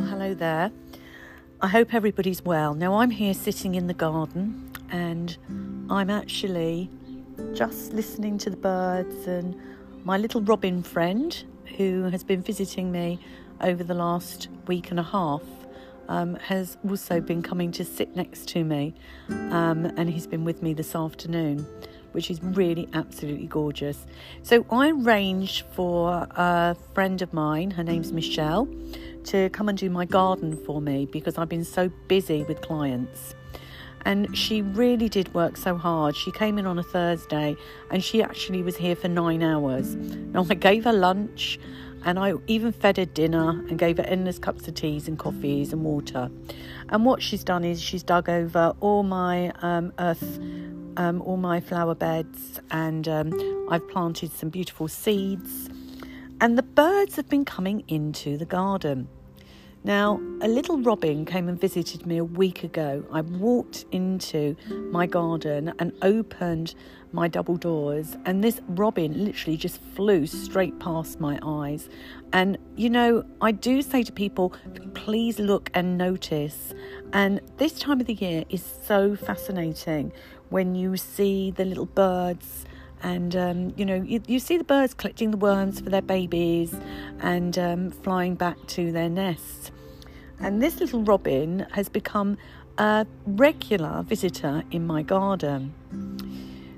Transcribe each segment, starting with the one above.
Well, hello there. I hope everybody's well. Now, I'm here sitting in the garden and I'm actually just listening to the birds and my little robin friend who has been visiting me over the last week and a half. Um, has also been coming to sit next to me, um, and he's been with me this afternoon which is really absolutely gorgeous. So I arranged for a friend of mine, her name's Michelle, to come and do my garden for me because I've been so busy with clients. And she really did work so hard. She came in on a Thursday and she actually was here for nine hours. Now, I gave her lunch and I even fed her dinner and gave her endless cups of teas and coffees and water. And what she's done is she's dug over all my um, earth um, all my flower beds and um, I've planted some beautiful seeds. And the birds have been coming into the garden. Now, a little robin came and visited me a week ago. I walked into my garden and opened my double doors, and this robin literally just flew straight past my eyes. And you know, I do say to people, please look and notice. And this time of the year is so fascinating when you see the little birds and um, you know you, you, see the birds collecting the worms for their babies and um, flying back to their nests. And this little robin has become a regular visitor in my garden.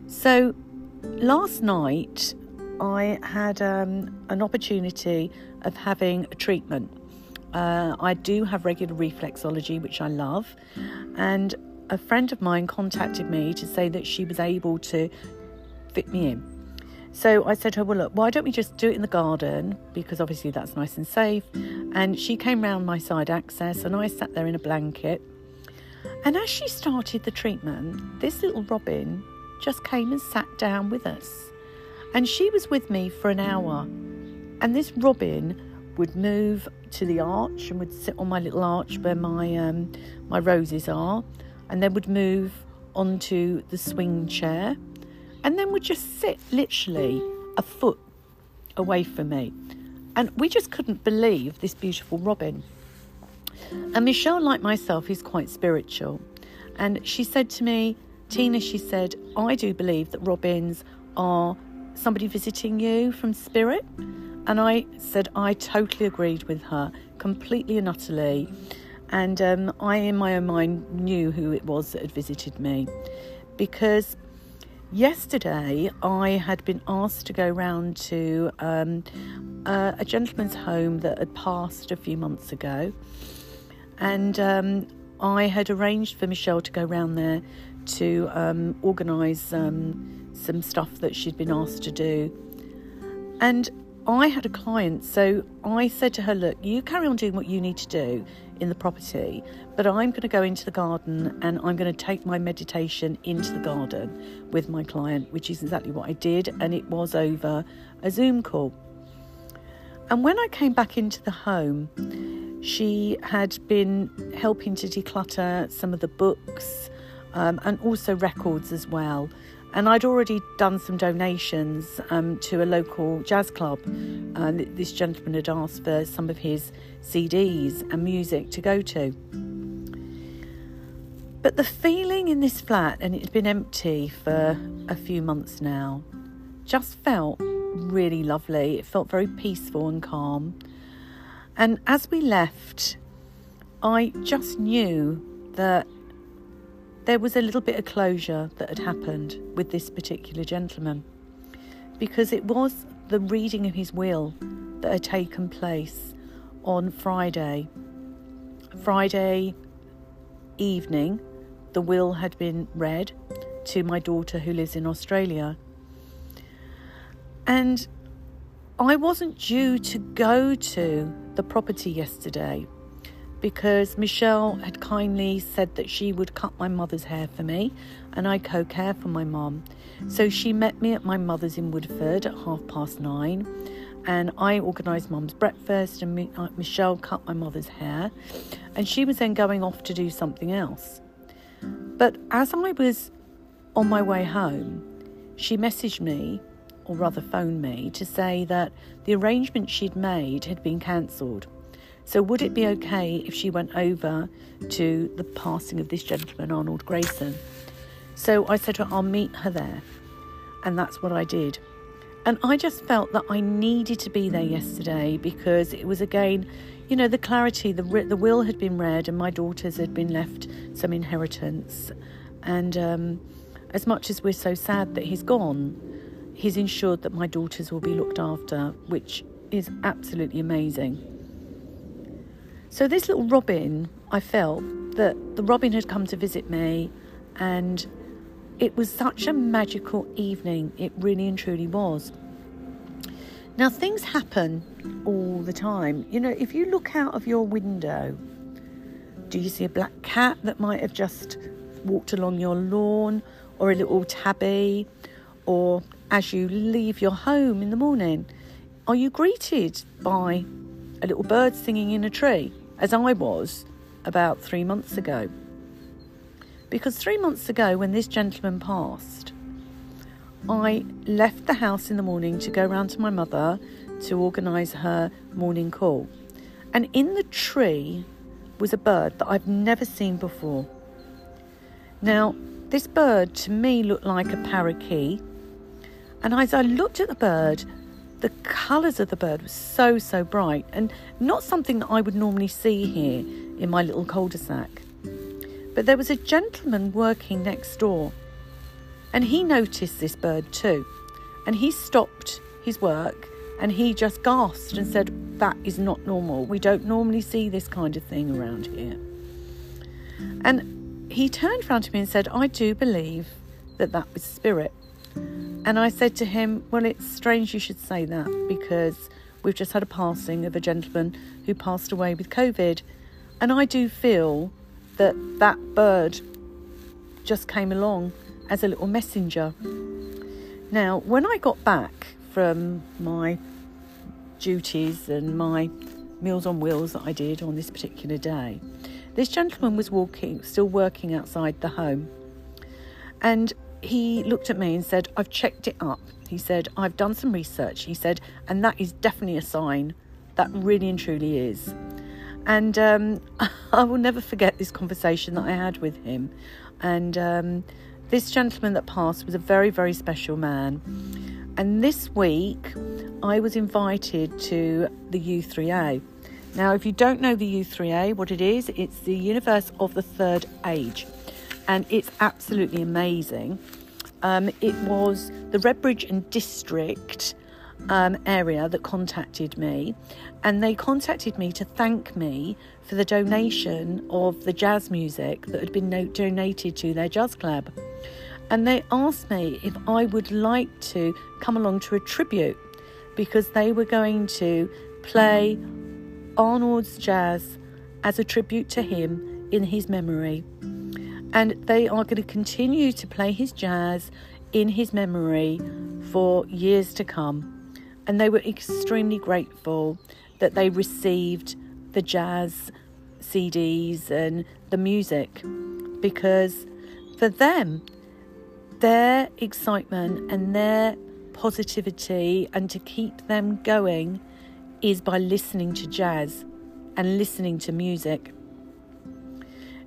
So last night i had um, an opportunity of having a treatment. Uh, i do have regular reflexology which i love. And a friend of mine contacted me to say that she was able to fit me in. So I said to her, Well, look, why don't we just do it in the garden? Because obviously that's nice and safe. And she came round my side access, and I sat there in a blanket. And as she started the treatment, this little robin just came and sat down with us. And she was with me for an hour. And this robin would move to the arch and would sit on my little arch where my um, my roses are and then would move onto the swing chair and then would just sit literally a foot away from me. And we just couldn't believe this beautiful robin. And Michelle, like myself, is quite spiritual. And she said to me, Tina, she said, I do believe that robins are somebody visiting you from spirit. And I said, I totally agreed with her, completely and utterly. And um, I, in my own mind, knew who it was that had visited me because yesterday I had been asked to go round to um, a, a, gentleman's home that had passed a few months ago. And um, I had arranged for Michelle to go round there to um, organise um, some stuff that she'd been asked to do. And I had a client, so I said to her, Look, you carry on doing what you need to do in the property, but I'm going to go into the garden and I'm going to take my meditation into the garden with my client, which is exactly what I did, and it was over a Zoom call. And when I came back into the home, she had been helping to declutter some of the books um, and also records as well. And I'd already done some donations um, to a local jazz club. Uh, this gentleman had asked for some of his CDs and music to go to. But the feeling in this flat, and it's been empty for a few months now, just felt really lovely. It felt very peaceful and calm. And as we left, I just knew that there was a little bit of closure that had happened with this particular gentleman because it was the reading of his will that had taken place on Friday. Friday evening, the will had been read to my daughter who lives in Australia. And I wasn't due to go to the property yesterday because Michelle had kindly said that she would cut my mother's hair for me and I co care for my mum. So she met me at my mother's in Woodford at half past nine and I organised mum's breakfast and uh, Michelle cut my mother's hair and she was then going off to do something else. But as I was on my way home, she messaged me or rather phoned me to say that the arrangement she'd made had been cancelled So, would it be okay if she went over to the passing of this gentleman, Arnold Grayson? So I said to her, I'll meet her there. And that's what I did. And I just felt that I needed to be there yesterday because it was again, you know, the clarity, the, the will had been read, and my daughters had been left some inheritance. And um, as much as we're so sad that he's gone, he's ensured that my daughters will be looked after, which is absolutely amazing. So, this little Robin, I felt that the Robin had come to visit me, and it was such a magical evening. It really and truly was. Now, things happen all the time. You know, if you look out of your window, do you see a black cat that might have just walked along your lawn, or a little tabby, or as you leave your home in the morning, are you greeted by a little bird singing in a tree? as I was about three months ago. Because three months ago, when this gentleman passed, I left the house in the morning to go round to my mother to organise her morning call. And in the tree was a bird that I've never seen before. Now, this bird to me looked like a parakeet. And as I looked at the bird, the colours of the bird were so, so bright and not something that I would normally see here in my little cul de sac. But there was a gentleman working next door and he noticed this bird too. And he stopped his work and he just gasped and said, That is not normal. We don't normally see this kind of thing around here. And he turned round to me and said, I do believe that that was spirit. And I said to him, Well, it's strange you should say that because we've just had a passing of a gentleman who passed away with COVID. And I do feel that that bird just came along as a little messenger. Now, when I got back from my duties and my Meals on Wheels that I did on this particular day, this gentleman was walking, still working outside the home. And he looked at me and said, I've checked it up. He said, I've done some research. He said, and that is definitely a sign. That really and truly is. And um, I will never forget this conversation that I had with him. And um, this gentleman that passed was a very, very special man. And this week, I was invited to the U3A. Now, if you don't know the U3A, what it is, it's the universe of the third age and it's absolutely amazing. Um, it was the Redbridge and District um, area that contacted me, and they contacted me to thank me for the donation of the jazz music that had been no- donated to their jazz club. And they asked me if I would like to come along to a tribute because they were going to play Arnold's jazz as a tribute to him in his memory and they are going to continue to play his jazz in his memory for years to come. And they were extremely grateful that they received the jazz CDs and the music because for them, their excitement and their positivity and to keep them going is by listening to jazz and listening to music.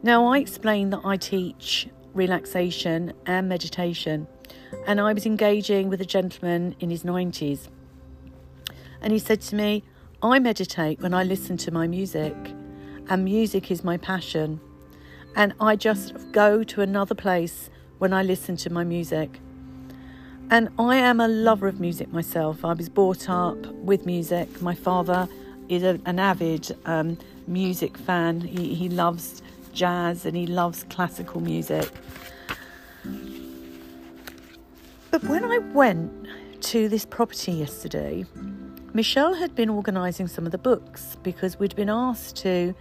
Now, I explained that I teach relaxation and meditation, and I was engaging with a gentleman in his 90s. And he said to me, I meditate when I listen to my music, and music is my passion. And I just go to another place when I listen to my music. And I am a lover of music myself. I was brought up with music. My father is a, an avid um, music fan, he, he loves jazz and he loves classical music. But when I went to this property yesterday, Michelle had been organising some of the books because we'd been asked to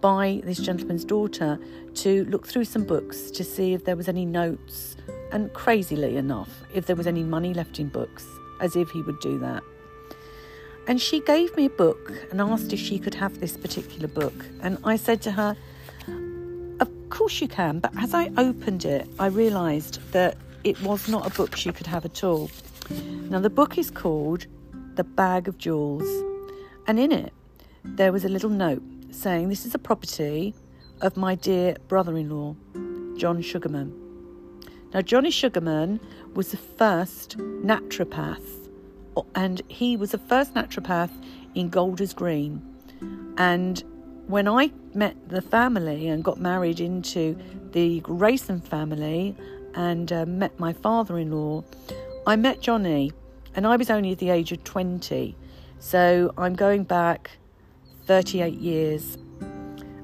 by this gentleman's daughter to look through some books to see if there was any notes. And crazily enough if there was any money left in books as if he would do that. And she gave me a book and asked if she could have this particular book. And i said to her Of course you can, but as I opened it, I realised that it was not a book she could have at all. Now, the book is called The Bag of Jewels, and in it, there was a little note saying, This is a property of my dear brother in law, John Sugarman. Now, Johnny Sugarman was the first naturopath, and he was the first naturopath in Golders Green. And when I met the family and got married into the Grayson family and uh, met my father in law, I met Johnny, and I was only at the age of 20. So I'm going back 38 years.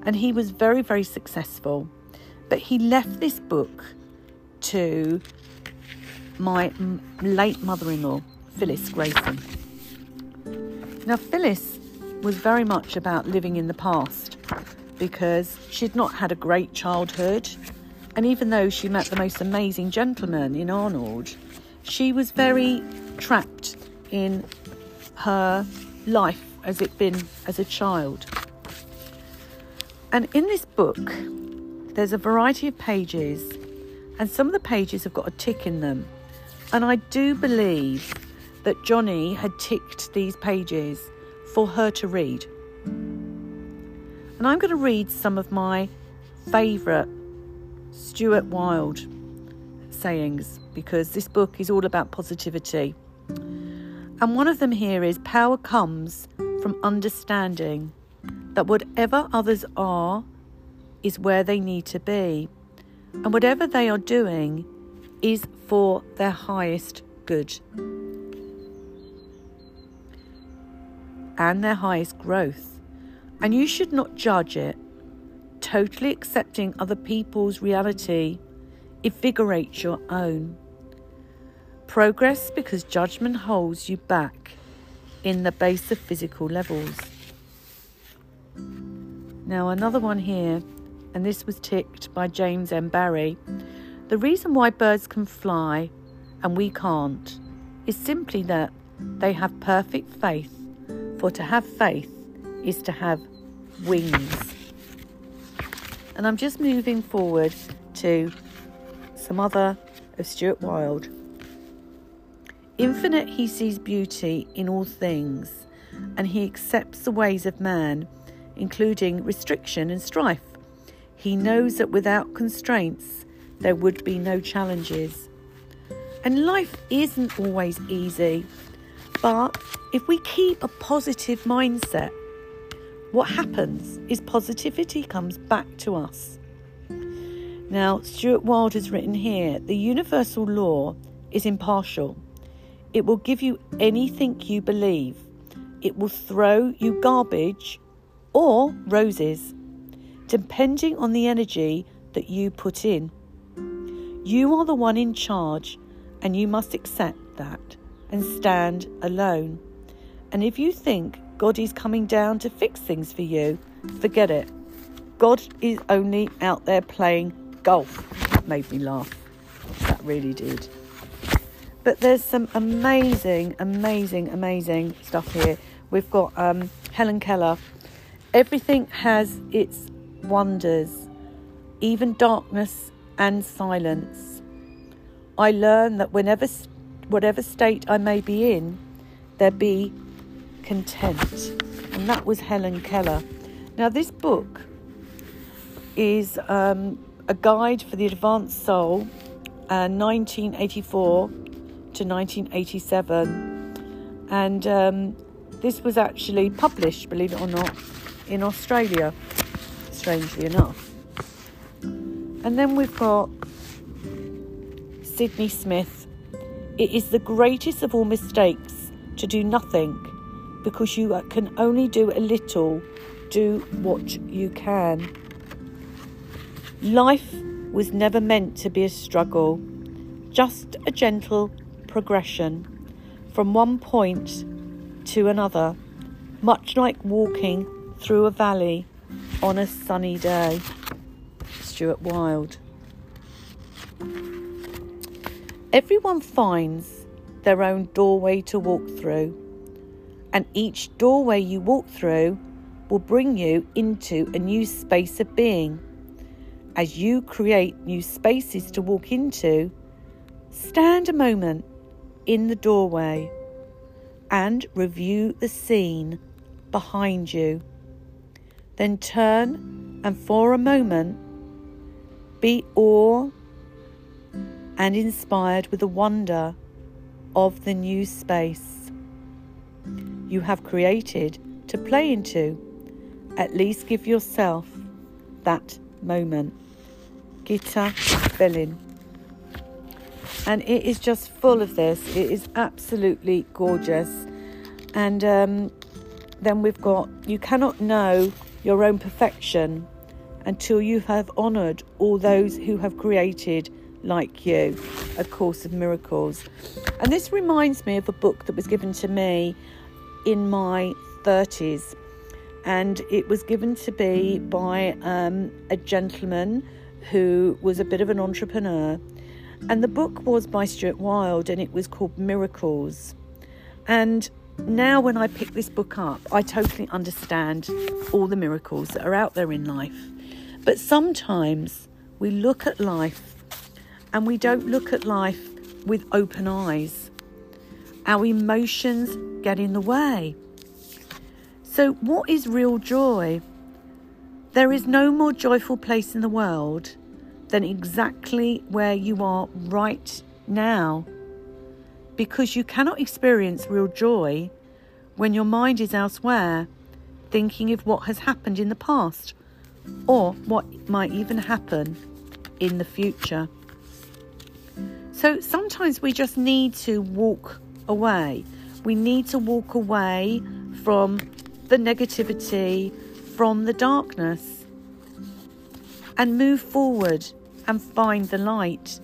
And he was very, very successful. But he left this book to my late mother in law, Phyllis Grayson. Now, Phyllis was very much about living in the past because she'd not had a great childhood. And even though she met the most amazing gentleman in Arnold, she was very trapped in her life as it been as a child. And in this book, there's a variety of pages, and some of the pages have got a tick in them. And I do believe that Johnny had ticked these pages for her to read. And I'm going to read some of my favourite Stuart Wilde sayings because this book is all about positivity. And one of them here is power comes from understanding that whatever others are is where they need to be, and whatever they are doing is for their highest good and their highest growth. And you should not judge it. Totally accepting other people's reality invigorates your own. Progress because judgment holds you back in the base of physical levels. Now, another one here, and this was ticked by James M. Barrie. The reason why birds can fly and we can't is simply that they have perfect faith, for to have faith is to have wings. And I'm just moving forward to some other of Stuart Wilde. Infinite, he sees beauty in all things, and he accepts the ways of man, including restriction and strife. He knows that without constraints, there would be no challenges. And life isn't always easy, but if we keep a positive mindset, what happens is positivity comes back to us. Now, Stuart Wilde has written here the universal law is impartial it will give you anything you believe. It will throw you garbage or roses, depending on the energy that you put in. You are the one in charge, and you must accept that and stand alone. And if you think God is coming down to fix things for you, forget it. God is only out there playing golf. Made me laugh. That really did. But there's some amazing, amazing, amazing stuff here. We've got um, Helen Keller. Everything has its wonders, even darkness and silence. I learn that whenever, whatever state I may be in, there be content. And that was Helen Keller. Now, this book is um, a guide for the advanced soul, uh, 1984 to 1987. And um, this was actually published, believe it or not, in Australia, strangely enough. And then we've got Sydney Smith. It is the greatest of all mistakes to do nothing because you can only do a little, do what you can. Life was never meant to be a struggle, just a gentle progression from one point to another, much like walking through a valley on a sunny day. Stuart Wilde. Everyone finds their own doorway to walk through, and each doorway you walk through will bring you into a new space of being. As you create new spaces to walk into, stand a moment in the doorway and review the scene behind you. Then turn and for a moment be awed and inspired with the wonder of the new space you have created to play into. At least give yourself that moment. Gita Bellin. And it is just full of this. It is absolutely gorgeous. And um, then we've got you cannot know your own perfection until you have honoured all those who have created like you, A Course of Miracles. And this reminds me of a book that was given to me in my 30s. And it was given to me by um, a gentleman who was a bit of an entrepreneur. And the book was by Stuart Wilde and it was called Miracles. And now, when I pick this book up, I totally understand all the miracles that are out there in life. But sometimes we look at life and we don't look at life with open eyes. Our emotions get in the way. So, what is real joy? There is no more joyful place in the world than exactly where you are right now because you cannot experience real joy when your mind is elsewhere, thinking of what has happened in the past or what might even happen in the future. So sometimes we just need to walk away. We need to walk away from the negativity, from the darkness, and move forward and find the light.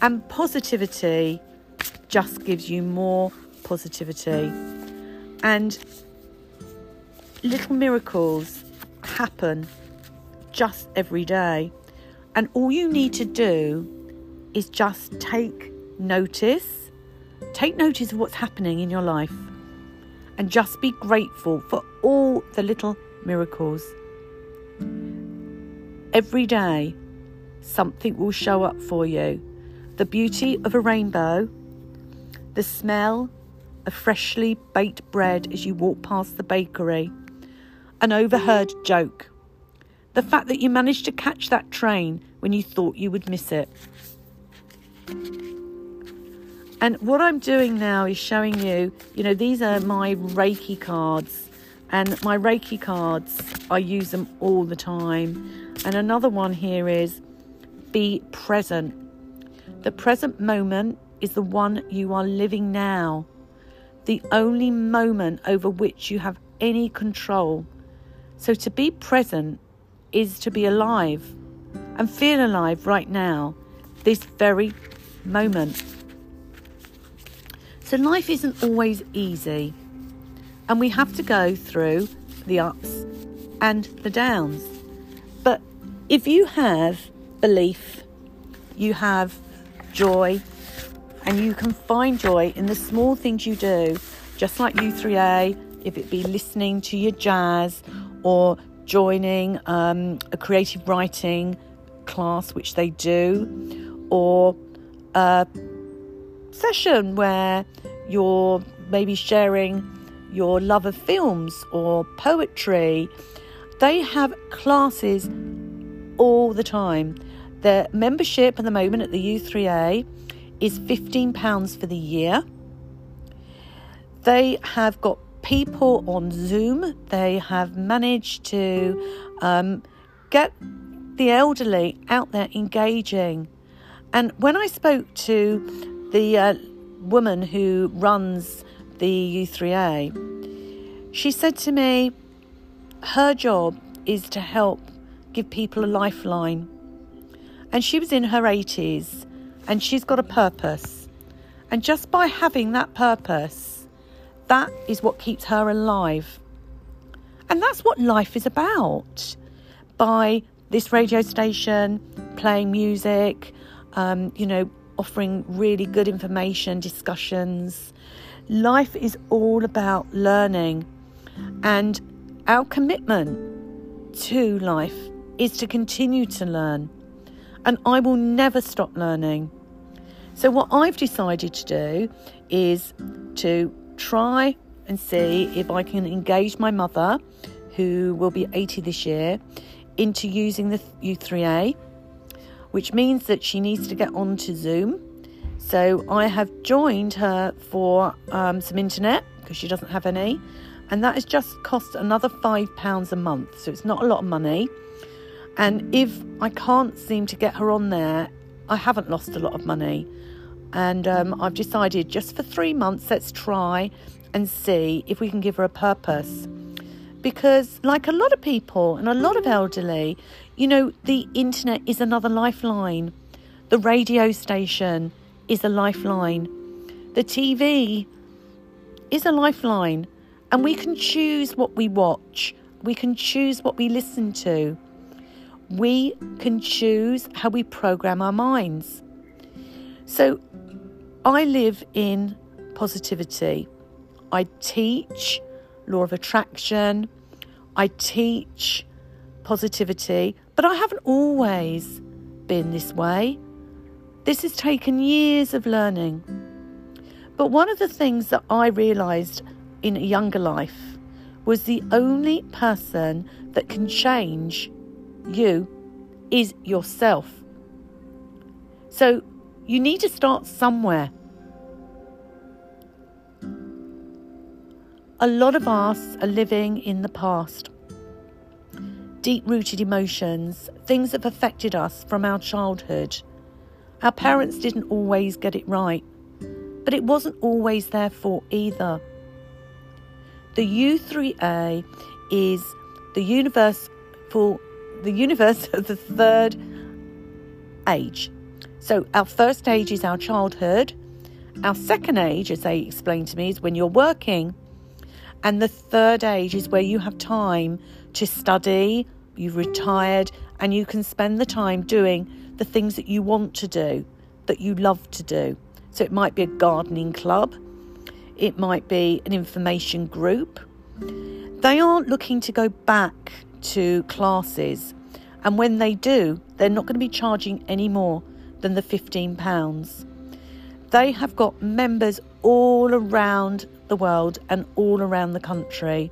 And positivity just gives you more positivity. And little miracles happen just every day. And all you need to do is just take notice, take notice of what's happening in your life, and just be grateful for all the little miracles. Every day, something will show up for you. The beauty of a rainbow the smell of freshly baked bread as you walk past the bakery, an overheard joke, the fact that you managed to catch that train when you thought you would miss it. And what I'm doing now is showing you, you know, these are my Reiki cards. And my Reiki cards, I use them all the time. And another one here is be present. The present moment is the one you are living now, the only moment over which you have any control. So to be present is to be alive and feel alive right now, this very moment. So life isn't always easy, and we have to go through the ups and the downs. But if you have belief, you have joy, and you can find joy in the small things you do, just like U3A, if it be listening to your jazz or joining um, a creative writing class, which they do, or a session where you're maybe sharing your love of films or poetry. They have classes all the time. The membership at the moment at the U3A is £15 for the year. They have got people on Zoom, they have managed to um, get the elderly out there engaging. And when I spoke to the uh, woman who runs the U3A, she said to me, her job is to help give people a lifeline. And she was in her 80s and she's got a purpose. And just by having that purpose, that is what keeps her alive. And that's what life is about. By this radio station playing music, um, you know, offering really good information, discussions. Life is all about learning. And our commitment to life is to continue to learn. And I will never stop learning. So, what I've decided to do is to try and see if I can engage my mother, who will be 80 this year, into using the U3A, which means that she needs to get onto Zoom. So I have joined her for um, some internet because she doesn't have any, and that has just cost another £5 a month. So it's not a lot of money. And if I can't seem to get her on there, I haven't lost a lot of money. And um, I've decided just for three months, let's try and see if we can give her a purpose. Because, like a lot of people and a lot of elderly, you know, the internet is another lifeline. The radio station is a lifeline. The TV is a lifeline. And we can choose what we watch, we can choose what we listen to. We can choose how we program our minds. So, I live in positivity. I teach law of attraction. I teach positivity, but I haven't always been this way. This has taken years of learning. But one of the things that I realised in a younger life was the only person that can change you is yourself. So you need to start somewhere. A lot of us are living in the past. Deep rooted emotions, things that have affected us from our childhood. Our parents didn't always get it right, but it wasn't always their fault either. The U3A is the universe for the universe of the third age. So, our first age is our childhood. Our second age, as they explained to me, is when you're working. And the third age is where you have time to study, you've retired, and you can spend the time doing the things that you want to do, that you love to do. So, it might be a gardening club, it might be an information group. They aren't looking to go back to classes. And when they do, they're not going to be charging any more than the £15. They have got members all around the world and all around the country.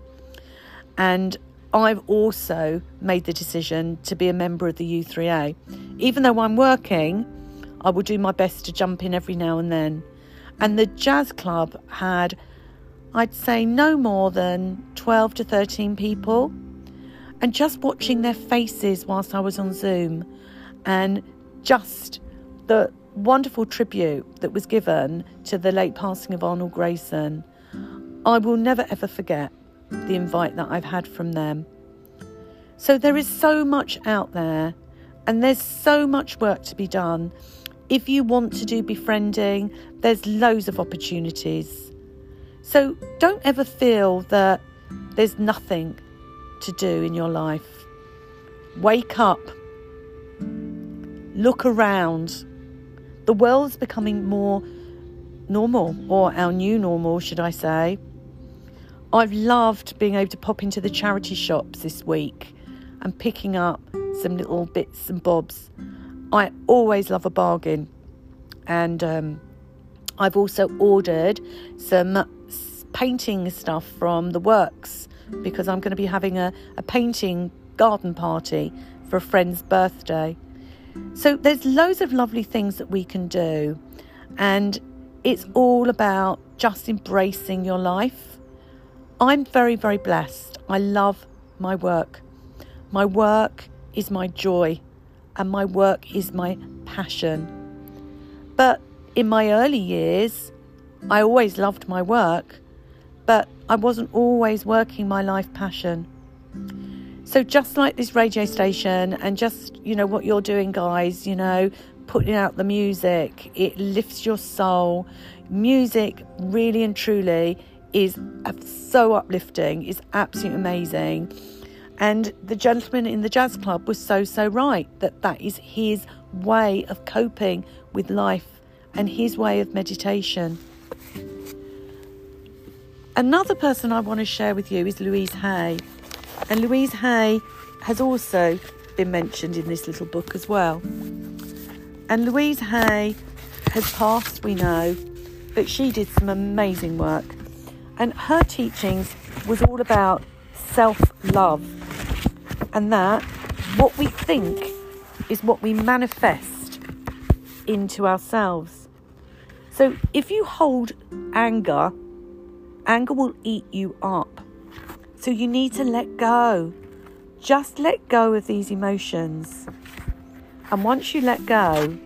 And I've also made the decision to be a member of the U3A. Even though I'm working, I will do my best to jump in every now and then. And the jazz club had, I'd say, no more than 12 to 13 people and just watching their faces whilst I was on Zoom and just the wonderful tribute that was given to the late passing of Arnold Grayson, I will never ever forget the invite that I've had from them. So there is so much out there and there's so much work to be done. If you want to do befriending, there's loads of opportunities. So don't ever feel that there's nothing to do in your life. Wake up, look around. The world's becoming more normal, or our new normal, should I say. I've loved being able to pop into the charity shops this week and picking up some little bits and bobs. I always love a bargain, and um, I've also ordered some painting stuff from the works because I'm going to be having a, a painting garden party for a friend's birthday. So there's loads of lovely things that we can do, and it's all about just embracing your life. I'm very, very blessed. I love my work. My work is my joy, and my work is my passion. But in my early years, I always loved my work, but I wasn't always working my life passion. So, just like this radio station, and just, you know, what you're doing, guys, you know, putting out the music, it lifts your soul. Music, really and truly, is so uplifting, is absolutely amazing. And the gentleman in the jazz club was so, so right that that is his way of coping with life and his way of meditation. Another person I want to share with you is Louise Hay. And Louise Hay has also been mentioned in this little book as well. And Louise Hay has passed, we know, but she did some amazing work. And her teachings was all about self love and that what we think is what we manifest into ourselves. So if you hold anger, anger will eat you up. So you need to let go. Just let go of these emotions. And once you let go,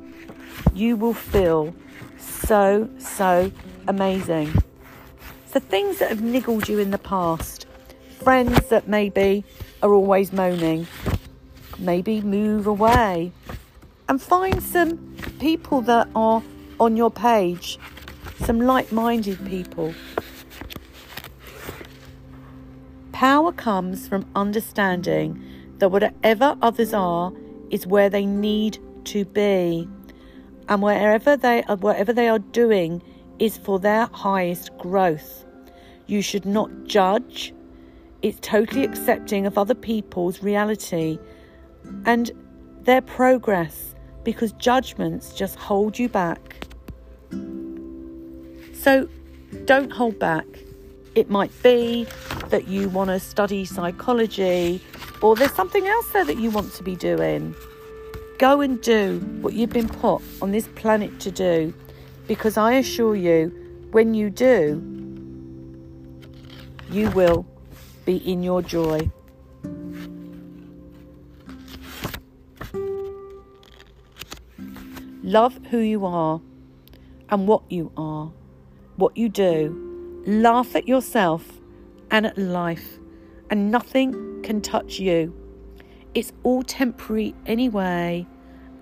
you will feel so, so amazing. So, things that have niggled you in the past, friends that maybe are always moaning, maybe move away and find some people that are on your page, some like minded people. Power comes from understanding that whatever others are is where they need to be, and wherever they are, whatever they are doing is for their highest growth. You should not judge. It's totally accepting of other people's reality and their progress because judgments just hold you back. So don't hold back. It might be that you want to study psychology or there's something else there that you want to be doing. Go and do what you've been put on this planet to do because I assure you, when you do, you will be in your joy. Love who you are and what you are, what you do laugh at yourself and at life, and nothing can touch you. It's all temporary anyway,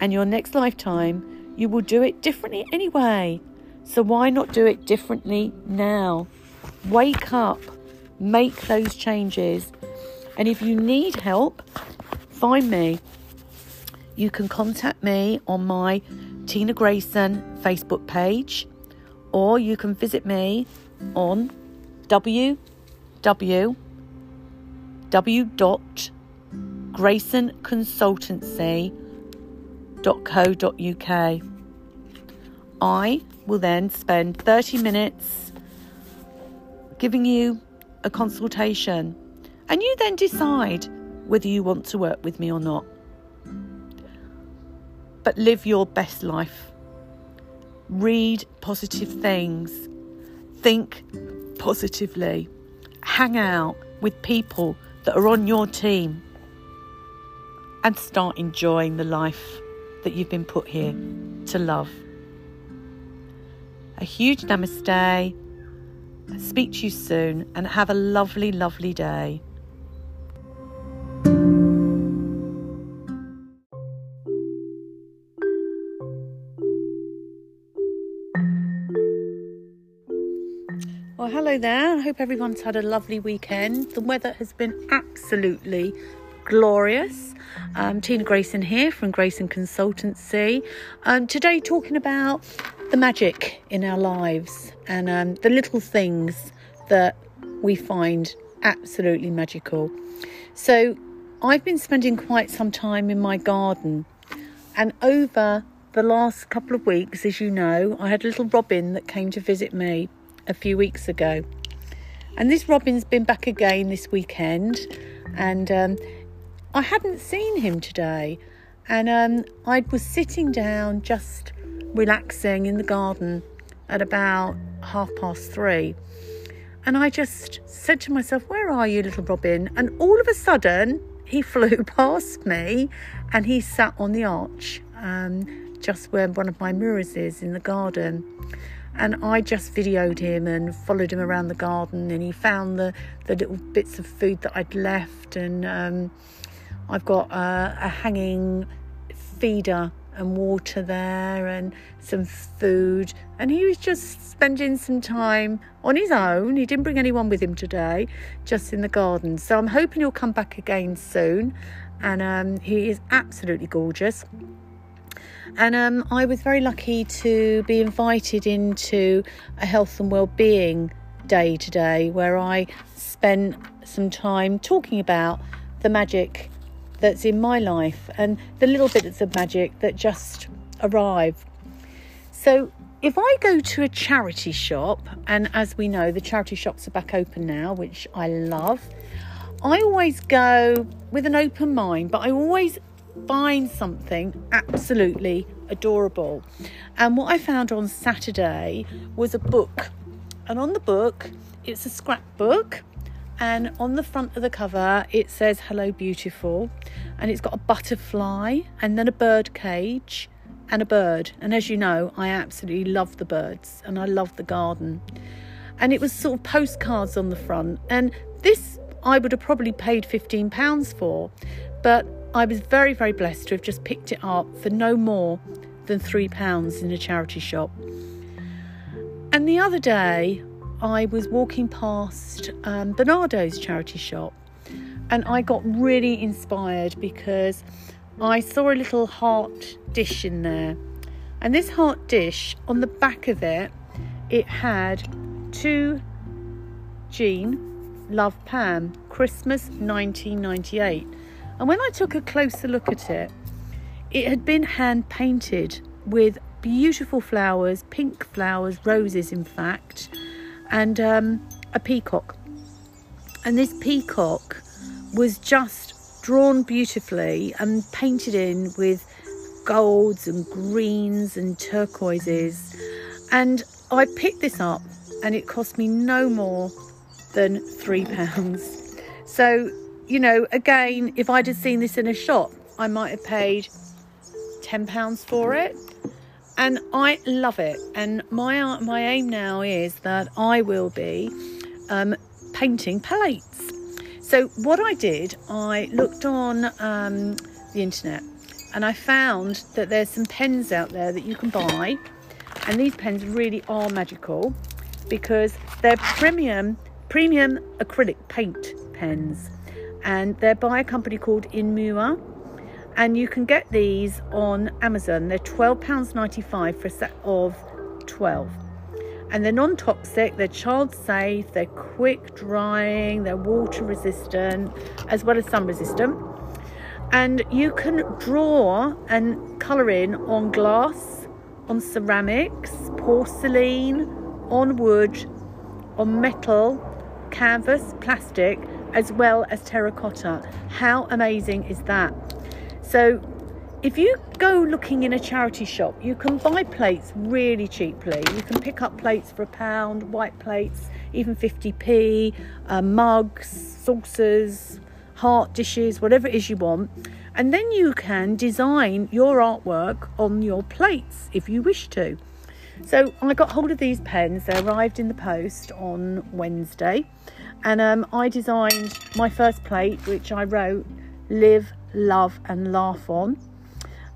and your next lifetime, you will do it differently anyway. So why not do it differently now? Wake up, make those changes, and if you need help, find me. You can contact me on my Tina Grayson Facebook page, or you can visit me on www.graysonconsultancy.co.uk. I will then spend 30 minutes giving you a consultation, and you then decide whether you want to work with me or not. But live your best life. Read positive things think positively, hang out with people that are on your team, and start enjoying the life that you've been put here to love. A huge namaste. Speak to you soon and have a lovely, lovely day. Well, hello there. I hope everyone's had a lovely weekend. The weather has been absolutely glorious. Um, Tina Grayson here from Grayson Consultancy. Um, today, talking about the magic in our lives and um, the little things that we find absolutely magical. So, I've been spending quite some time in my garden, and over the last couple of weeks, as you know, I had a little robin that came to visit me a few weeks ago. And this robin's been back again this weekend, and um, I hadn't seen him today. And um, I was sitting down just relaxing in the garden at about half past three. And I just said to myself, Where are you, little Robin? And all of a sudden, he flew past me and he sat on the arch um, just where one of my mirrors is in the garden and I just videoed him and followed him around the garden and he found the, the little bits of food that I'd left and um, I've got a, a hanging feeder and water there and some food. And he was just spending some time on his own. He didn't bring anyone with him today just in the garden. So i'm hoping he'll come back again soon. And um, he is absolutely gorgeous. And um, I was very lucky to be invited into a health and well-being day today, where I spent some time talking about the magic that's in my life and the little bits of magic that just arrive. So if I go to a charity shop, and as we know, the charity shops are back open now, which I love, I always go with an open mind, but I always find something absolutely adorable. And what I found on Saturday was a book. And on the book, it's a scrapbook. And on the front of the cover, it says Hello Beautiful. And it's got a butterfly and then a bird cage and a bird. And as you know, I absolutely love the birds and I love the garden. And it was sort of postcards on the front. And this I would have probably paid £15 for. But I was very, very blessed to have just picked it up for no more than £3 in a charity shop. And the other day, I was walking past um, Barnardo's charity shop and I got really inspired because I saw a little heart dish in there. And this heart dish, on the back of it, it had two Jean, Love Pam, Christmas 1998. And when I took a closer look at it, it had been hand painted with beautiful flowers, pink flowers, roses, in fact, and um, a peacock. And this peacock was just drawn beautifully and painted in with golds and greens and turquoises. And I picked this up and it cost me no more than three pounds. So, you know, again, if I'd have seen this in a shop, I might have paid ten pounds for it. And I love it. And my my aim now is that I will be um, painting plates. So, what I did, I looked on um, the internet and I found that there's some pens out there that you can buy, and these pens really are magical because they're premium premium acrylic paint pens, and they're by a company called Inmua, and you can get these on Amazon. They're twelve pounds ninety five for a set of twelve and they're non toxic, they're child safe, they're quick drying, they're water resistant as well as sun resistant. And you can draw and colour in on glass, on ceramics, porcelain, on wood, on metal, canvas, plastic, as well as terracotta. How amazing is that? So if you go looking in a charity shop, you can buy plates really cheaply. You can pick up plates for a pound, white plates, even 50p, uh, mugs, saucers, heart dishes, whatever it is you want. And then you can design your artwork on your plates if you wish to. So I got hold of these pens, they arrived in the post on Wednesday. And um, I designed my first plate, which I wrote Live, Love, and Laugh on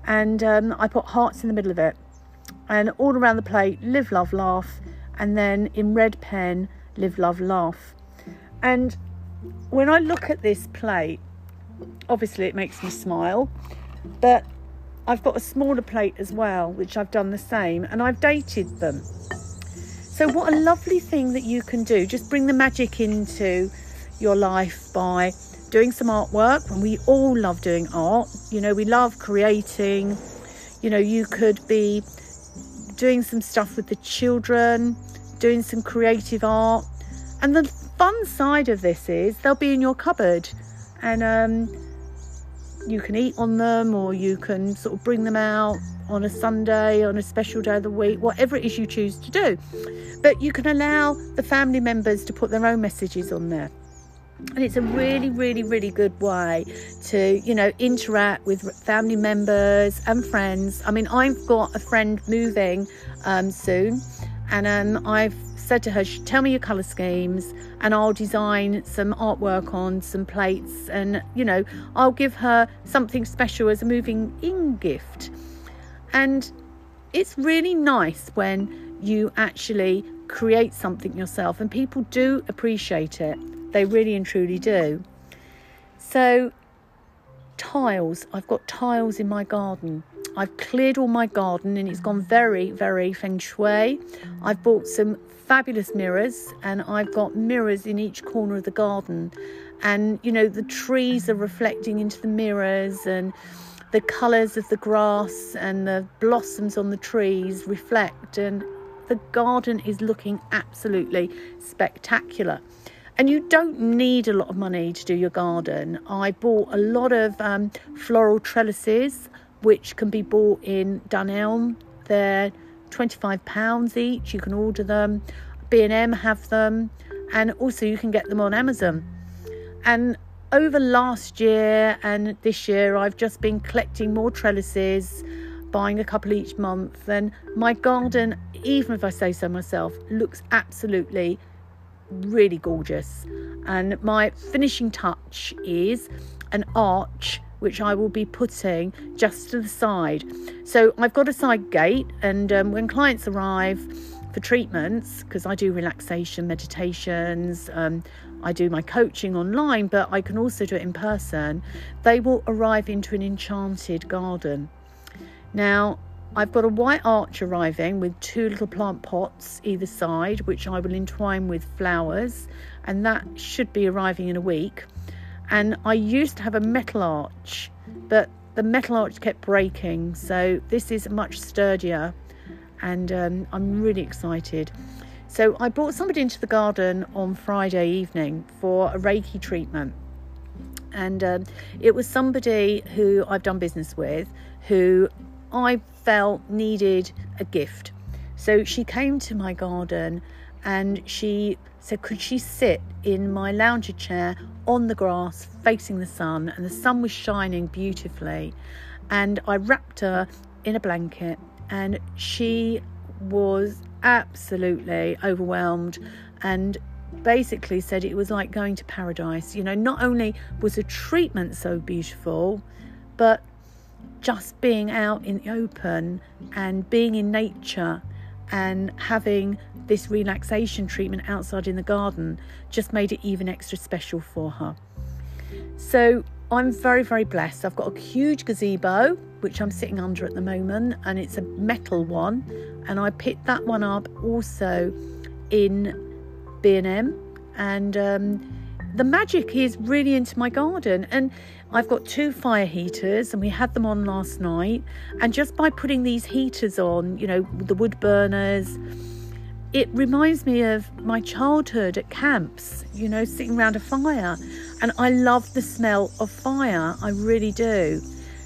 and um, I put hearts in the middle of it. And all around the plate, live, love, laugh, and then in red pen, live, love, laugh. And when I look at this plate, obviously it makes me smile, but I've got a smaller plate as well, which I've done the same, and I've dated them. So, what a lovely thing that you can do. Just bring the magic into your life by doing some artwork, and we all love doing art. You know, we love creating. You know, you could be doing some stuff with the children, doing some creative art. And the fun side of this is they'll be in your cupboard and um, you can eat on them or you can sort of bring them out on a Sunday, on a special day of the week, whatever it is you choose to do. But you can allow the family members to put their own messages on there and it's a really really really good way to you know interact with family members and friends. I mean i've got a friend moving um, soon. And um, i've said to her tell me your color schemes and i'll design some artwork on some plates and you know i'll give her something special as a moving in gift. And it's really nice when you actually create something yourself and people do appreciate it they really and truly do. So, tiles. I've got tiles in my garden. I've cleared all my garden and it's gone very, very feng shui. I've bought some fabulous mirrors and I've got mirrors in each corner of the garden. And you know, the trees are reflecting into the mirrors and the colours of the grass and the blossoms on the trees reflect. And the garden is looking absolutely spectacular. And you don't need a lot of money to do your garden. I bought a lot of um, floral trellises, which can be bought in Dunelm. They're £25 each. You can order them. B&M have them. And also you can get them on Amazon. And over last year and this year, I've just been collecting more trellises, buying a couple each month. And my garden, even if I say so myself, looks absolutely really gorgeous. And my finishing touch is an arch which I will be putting just to the side. So I've got a side gate, and um, when clients arrive for treatments, because I do relaxation meditations, um, I do my coaching online, but I can also do it in person, they will arrive into an enchanted garden. Now, I've got a white arch arriving with two little plant pots either side, which I will entwine with flowers, and that should be arriving in a week. And I used to have a metal arch, but the metal arch kept breaking, so this is much sturdier, and um, I'm really excited. So I brought somebody into the garden on Friday evening for a Reiki treatment. And um, it was somebody who I've done business with who I felt needed a gift. So she came to my garden and she said, Could she sit in my lounger chair on the grass facing the sun? And the sun was shining beautifully. And I wrapped her in a blanket and she was absolutely overwhelmed and basically said it was like going to paradise. You know, not only was the treatment so beautiful, but just being out in the open and being in nature and having this relaxation treatment outside in the garden just made it even extra special for her. So I'm very, very blessed. I've got a huge gazebo which I'm sitting under at the moment, and it's a metal one. And I picked that one up also in B&M, and um, the magic is really into my garden. And I've got two fire heaters and we had them on last night. And just by putting these heaters on, you know, the wood burners, it reminds me of my childhood at camps, you know, sitting around a fire. And I love the smell of fire, I really do.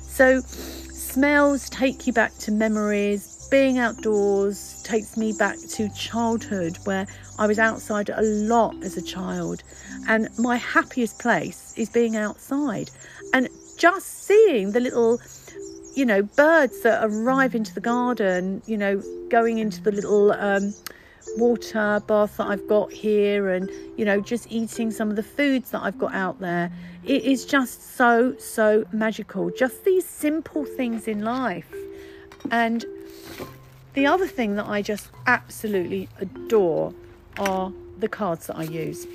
So, smells take you back to memories. Being outdoors takes me back to childhood where I was outside a lot as a child. And my happiest place is being outside and just seeing the little you know birds that arrive into the garden you know going into the little um, water bath that I've got here and you know just eating some of the foods that I've got out there it is just so so magical. Just these simple things in life. And the other thing that I just absolutely adore are the cards that I use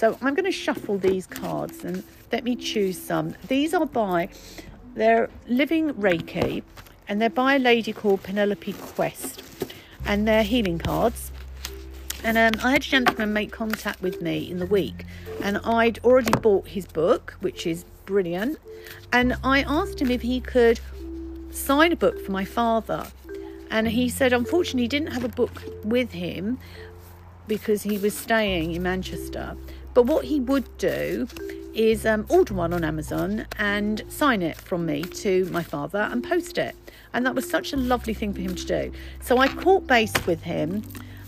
so I'm going to shuffle these cards and let me choose some. These are by, they're Living Reiki, and they're by a lady called Penelope Quest, and they're healing cards. And um, I had a gentleman make contact with me in the week, and I'd already bought his book, which is brilliant. And I asked him if he could sign a book for my father. And he said, unfortunately, he didn't have a book with him because he was staying in Manchester. But what he would do is um, order one on Amazon and sign it from me to my father and post it. And that was such a lovely thing for him to do. So I caught base with him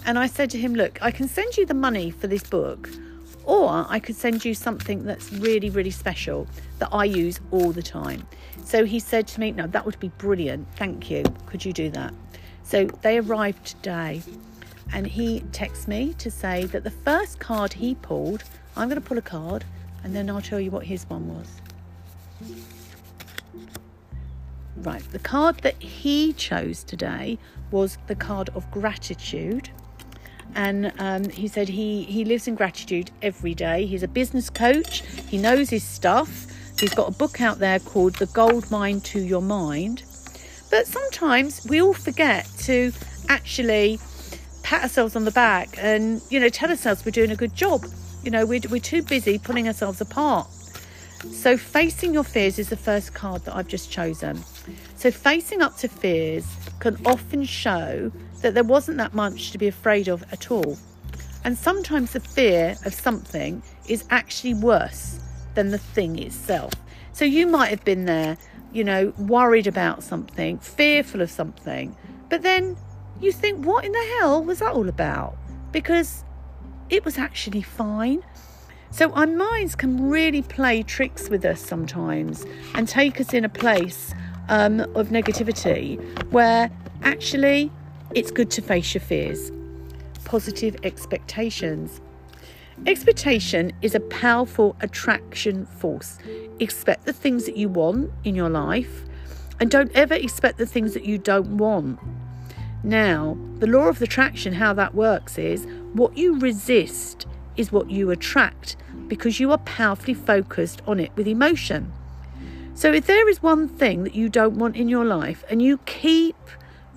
and I said to him, Look, I can send you the money for this book, or I could send you something that's really, really special that I use all the time. So he said to me, No, that would be brilliant. Thank you. Could you do that? So they arrived today and he texts me to say that the first card he pulled, I'm going to pull a card and then I'll tell you what his one was. Right, the card that he chose today was the card of gratitude. And um, he said he, he lives in gratitude every day. He's a business coach, he knows his stuff. He's got a book out there called The Gold Mine to Your Mind. But sometimes we all forget to actually pat ourselves on the back and, you know, tell ourselves we're doing a good job. You know, we're, we're too busy pulling ourselves apart. So, facing your fears is the first card that I've just chosen. So, facing up to fears can often show that there wasn't that much to be afraid of at all. And sometimes the fear of something is actually worse than the thing itself. So you might have been there, you know, worried about something, fearful of something, but then you think, what in the hell was that all about? Because it was actually fine. So our minds can really play tricks with us sometimes and take us in a place um, of negativity where actually it's good to face your fears. Positive expectations. Expectation is a powerful attraction force. Expect the things that you want in your life and don't ever expect the things that you don't want. Now, the law of attraction, how that works is what you resist is what you attract because you are powerfully focused on it with emotion. So, if there is one thing that you don't want in your life and you keep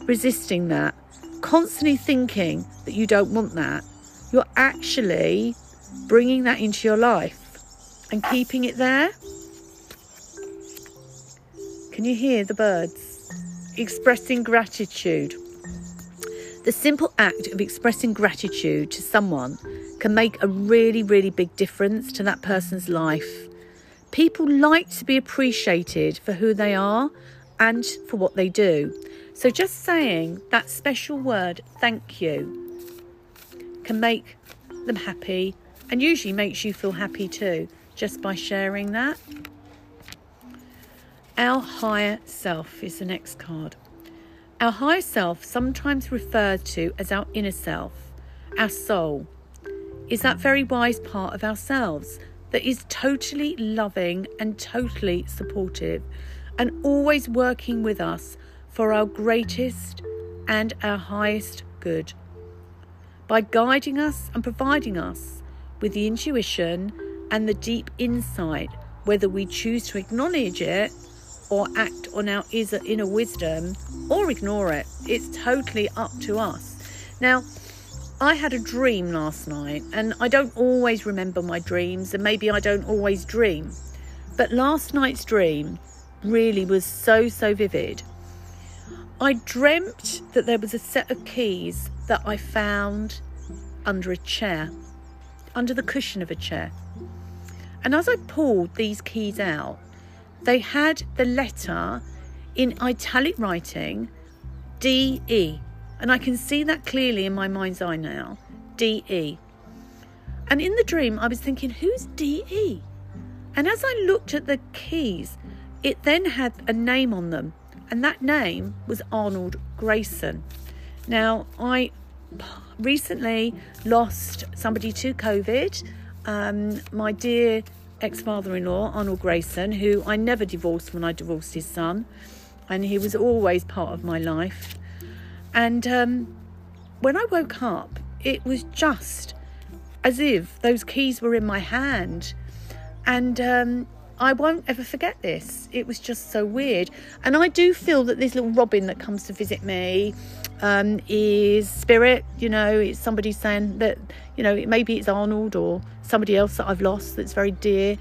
resisting that, constantly thinking that you don't want that, you're actually bringing that into your life and keeping it there. Can you hear the birds? Expressing gratitude. The simple act of expressing gratitude to someone can make a really, really big difference to that person's life. People like to be appreciated for who they are and for what they do. So just saying that special word, thank you, can make them happy and usually makes you feel happy too, just by sharing that. Our higher self is the next card. Our higher self, sometimes referred to as our inner self, our soul, is that very wise part of ourselves that is totally loving and totally supportive and always working with us for our greatest and our highest good. By guiding us and providing us with the intuition and the deep insight, whether we choose to acknowledge it or act on our inner wisdom or ignore it. It's totally up to us. Now, I had a dream last night, and I don't always remember my dreams, and maybe I don't always dream. But last night's dream really was so, so vivid. I dreamt that there was a set of keys that I found under a chair, under the cushion of a chair. And as I pulled these keys out, they had the letter in italic writing DE. And I can see that clearly in my mind's eye now DE. And in the dream, I was thinking, who's DE? And as I looked at the keys, it then had a name on them. And that name was Arnold Grayson. Now, I recently lost somebody to COVID. Um, my dear ex father in law, Arnold Grayson, who I never divorced when I divorced his son, and he was always part of my life. And um, when I woke up, it was just as if those keys were in my hand. And um, I won't ever forget this. It was just so weird. And I do feel that this little robin that comes to visit me um, is spirit. You know, it's somebody saying that, you know, maybe it's Arnold or somebody else that I've lost that's very dear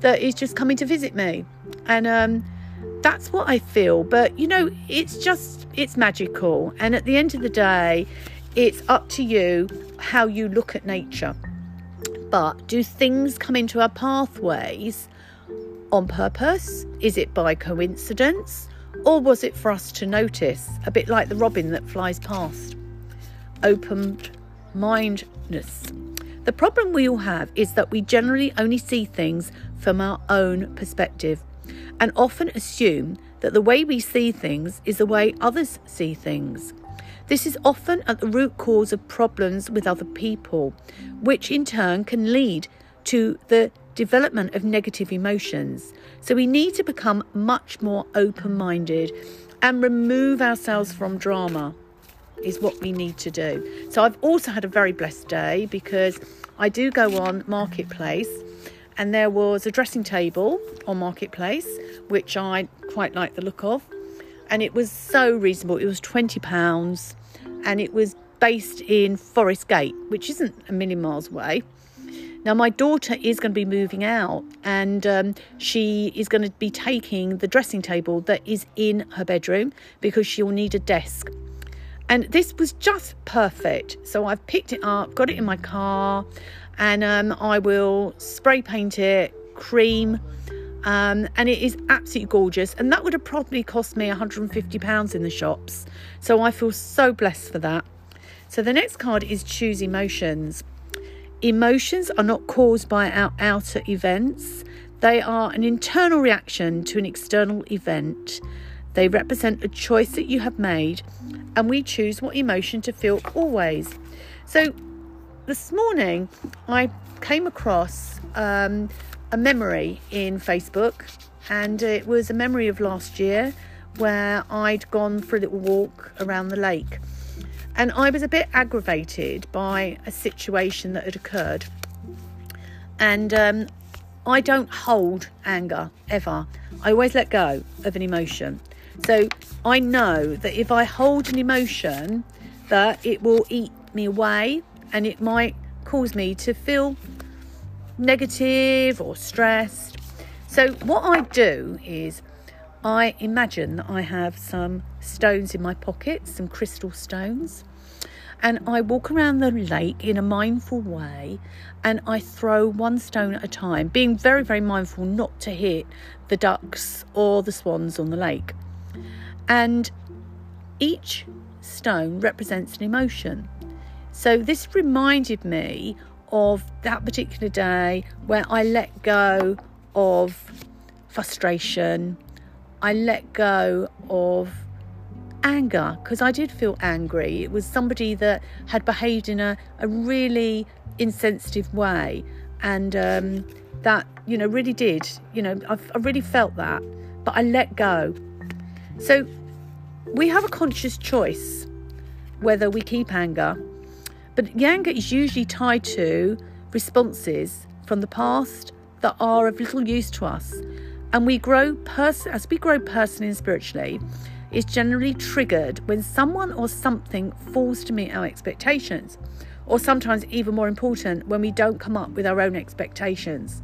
that is just coming to visit me. And um, that's what I feel. But, you know, it's just, it's magical. And at the end of the day, it's up to you how you look at nature. But do things come into our pathways on purpose? Is it by coincidence? Or was it for us to notice, a bit like the robin that flies past? Open mindedness. The problem we all have is that we generally only see things from our own perspective and often assume that the way we see things is the way others see things. This is often at the root cause of problems with other people, which in turn can lead to the development of negative emotions. So we need to become much more open minded and remove ourselves from drama, is what we need to do. So I've also had a very blessed day because I do go on Marketplace and there was a dressing table on Marketplace, which I quite like the look of. And it was so reasonable. It was £20 and it was based in Forest Gate, which isn't a million miles away. Now, my daughter is going to be moving out and um, she is going to be taking the dressing table that is in her bedroom because she'll need a desk. And this was just perfect. So I've picked it up, got it in my car, and um, I will spray paint it cream. Um, and it is absolutely gorgeous. And that would have probably cost me £150 in the shops. So I feel so blessed for that. So the next card is choose emotions. Emotions are not caused by our outer events, they are an internal reaction to an external event. They represent a choice that you have made, and we choose what emotion to feel always. So this morning, I came across um, a memory in Facebook, and it was a memory of last year where I'd gone for a little walk around the lake. And I was a bit aggravated by a situation that had occurred. And um, I don't hold anger ever. I always let go of an emotion. So I know that if I hold an emotion, that it will eat me away and it might cause me to feel negative or stressed. So what I do is I imagine that I have some stones in my pocket, some crystal stones, and I walk around the lake in a mindful way and I throw one stone at a time, being very, very mindful not to hit the ducks or the swans on the lake. And each stone represents an emotion. So this reminded me of that particular day where I let go of frustration, I let go of anger because I did feel angry. It was somebody that had behaved in a, a really insensitive way, and um, that, you know, really did, you know, I've, I really felt that, but I let go. So we have a conscious choice whether we keep anger but anger is usually tied to responses from the past that are of little use to us. And we grow pers- as we grow personally and spiritually, is generally triggered when someone or something falls to meet our expectations, or sometimes even more important, when we don't come up with our own expectations.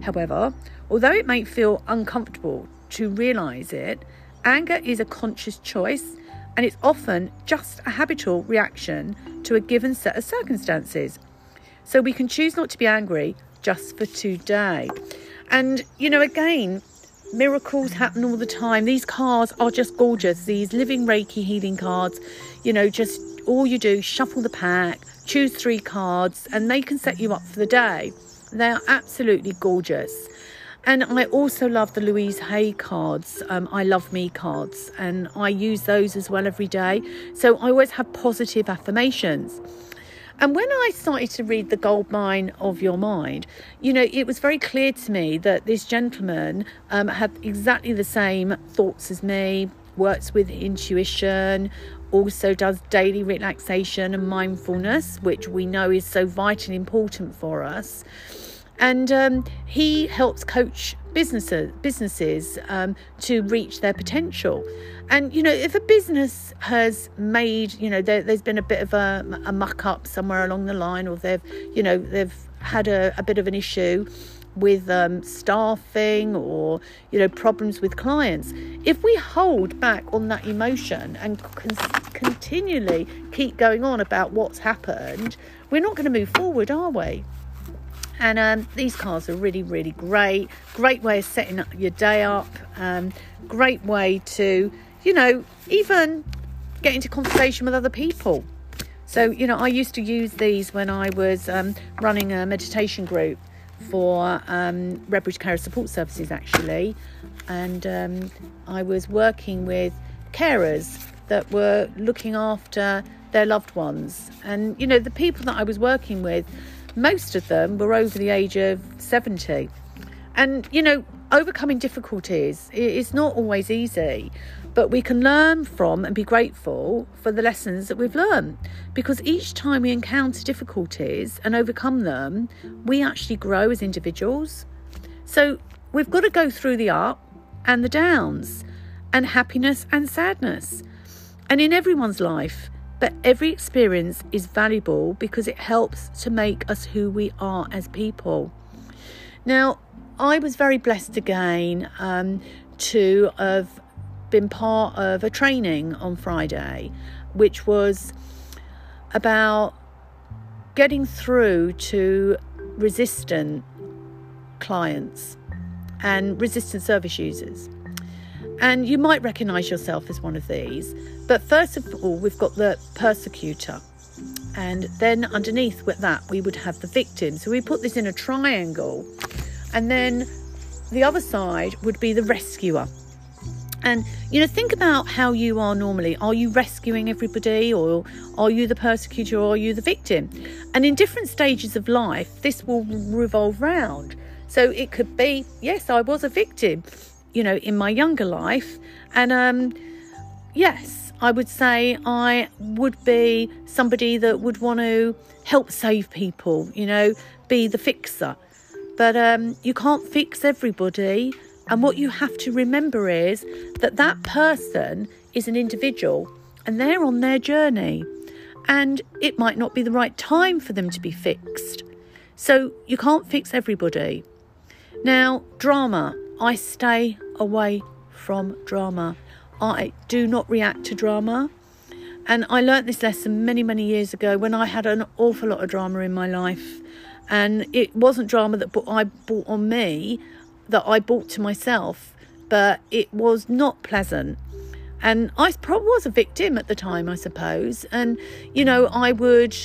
However, although it may feel uncomfortable to realize it, anger is a conscious choice and it's often just a habitual reaction to a given set of circumstances. So we can choose not to be angry just for today. And, you know, again, miracles happen all the time. These cards are just gorgeous. These living Reiki healing cards, you know, just all you do, shuffle the pack, choose three cards, and they can set you up for the day. They are absolutely gorgeous. And I also love the Louise Hay cards, um, I Love Me cards, and I use those as well every day. So I always have positive affirmations. And when I started to read The Gold Mine of Your Mind, you know, it was very clear to me that this gentleman um, had exactly the same thoughts as me, works with intuition, also does daily relaxation and mindfulness, which we know is so vitally important for us. And um, he helps coach businesses businesses um, to reach their potential. And you know, if a business has made, you know, there, has been a bit of a, a muck up somewhere along the line, or they've, you know, they've had a, a bit of an issue with um, staffing or you know problems with clients if we hold back on that emotion and con- continually keep going on about what's happened we're not going to move forward are we and um, these cards are really, really great. Great way of setting up your day up. Um, great way to, you know, even get into conversation with other people. So, you know, I used to use these when I was um, running a meditation group for um, Redbridge Carer Support Services, actually. And um, I was working with carers that were looking after their loved ones. And, you know, the people that I was working with, most of them were over the age of 70. And, you know, overcoming difficulties is not always easy, but we can learn from and be grateful for the lessons that we've learned because each time we encounter difficulties and overcome them, we actually grow as individuals. So we've got to go through the up and the downs and happiness and sadness. And in everyone's life, but every experience is valuable because it helps to make us who we are as people. Now, I was very blessed again um, to have been part of a training on Friday. which was about getting through to resistant clients and resistant service users. And you might recognize yourself as one of these. But first of all, we've got the persecutor. And then underneath with that, we would have the victim. So we put this in a triangle. And then the other side would be the rescuer. And you know, think about how you are normally. Are you rescuing everybody, or are you the persecutor, or are you the victim? And in different stages of life, this will revolve round. So it could be, yes, I was a victim, you know, in my younger life, and um, yes, I would say I would be somebody that would want to help save people, you know, be the fixer. But um, you can't fix everybody and what you have to remember is that that person is an individual and they're on their journey. And it might not be the right time for them to be fixed. So you can't fix everybody. Now, drama. I stay away from drama. I do not react to drama. And I learnt this lesson many, many years ago when I had an awful lot of drama in my life. And it wasn't drama that I brought on me, that I bought to myself, but it was not pleasant. And I probably was a victim at the time, I suppose. And, you know, I would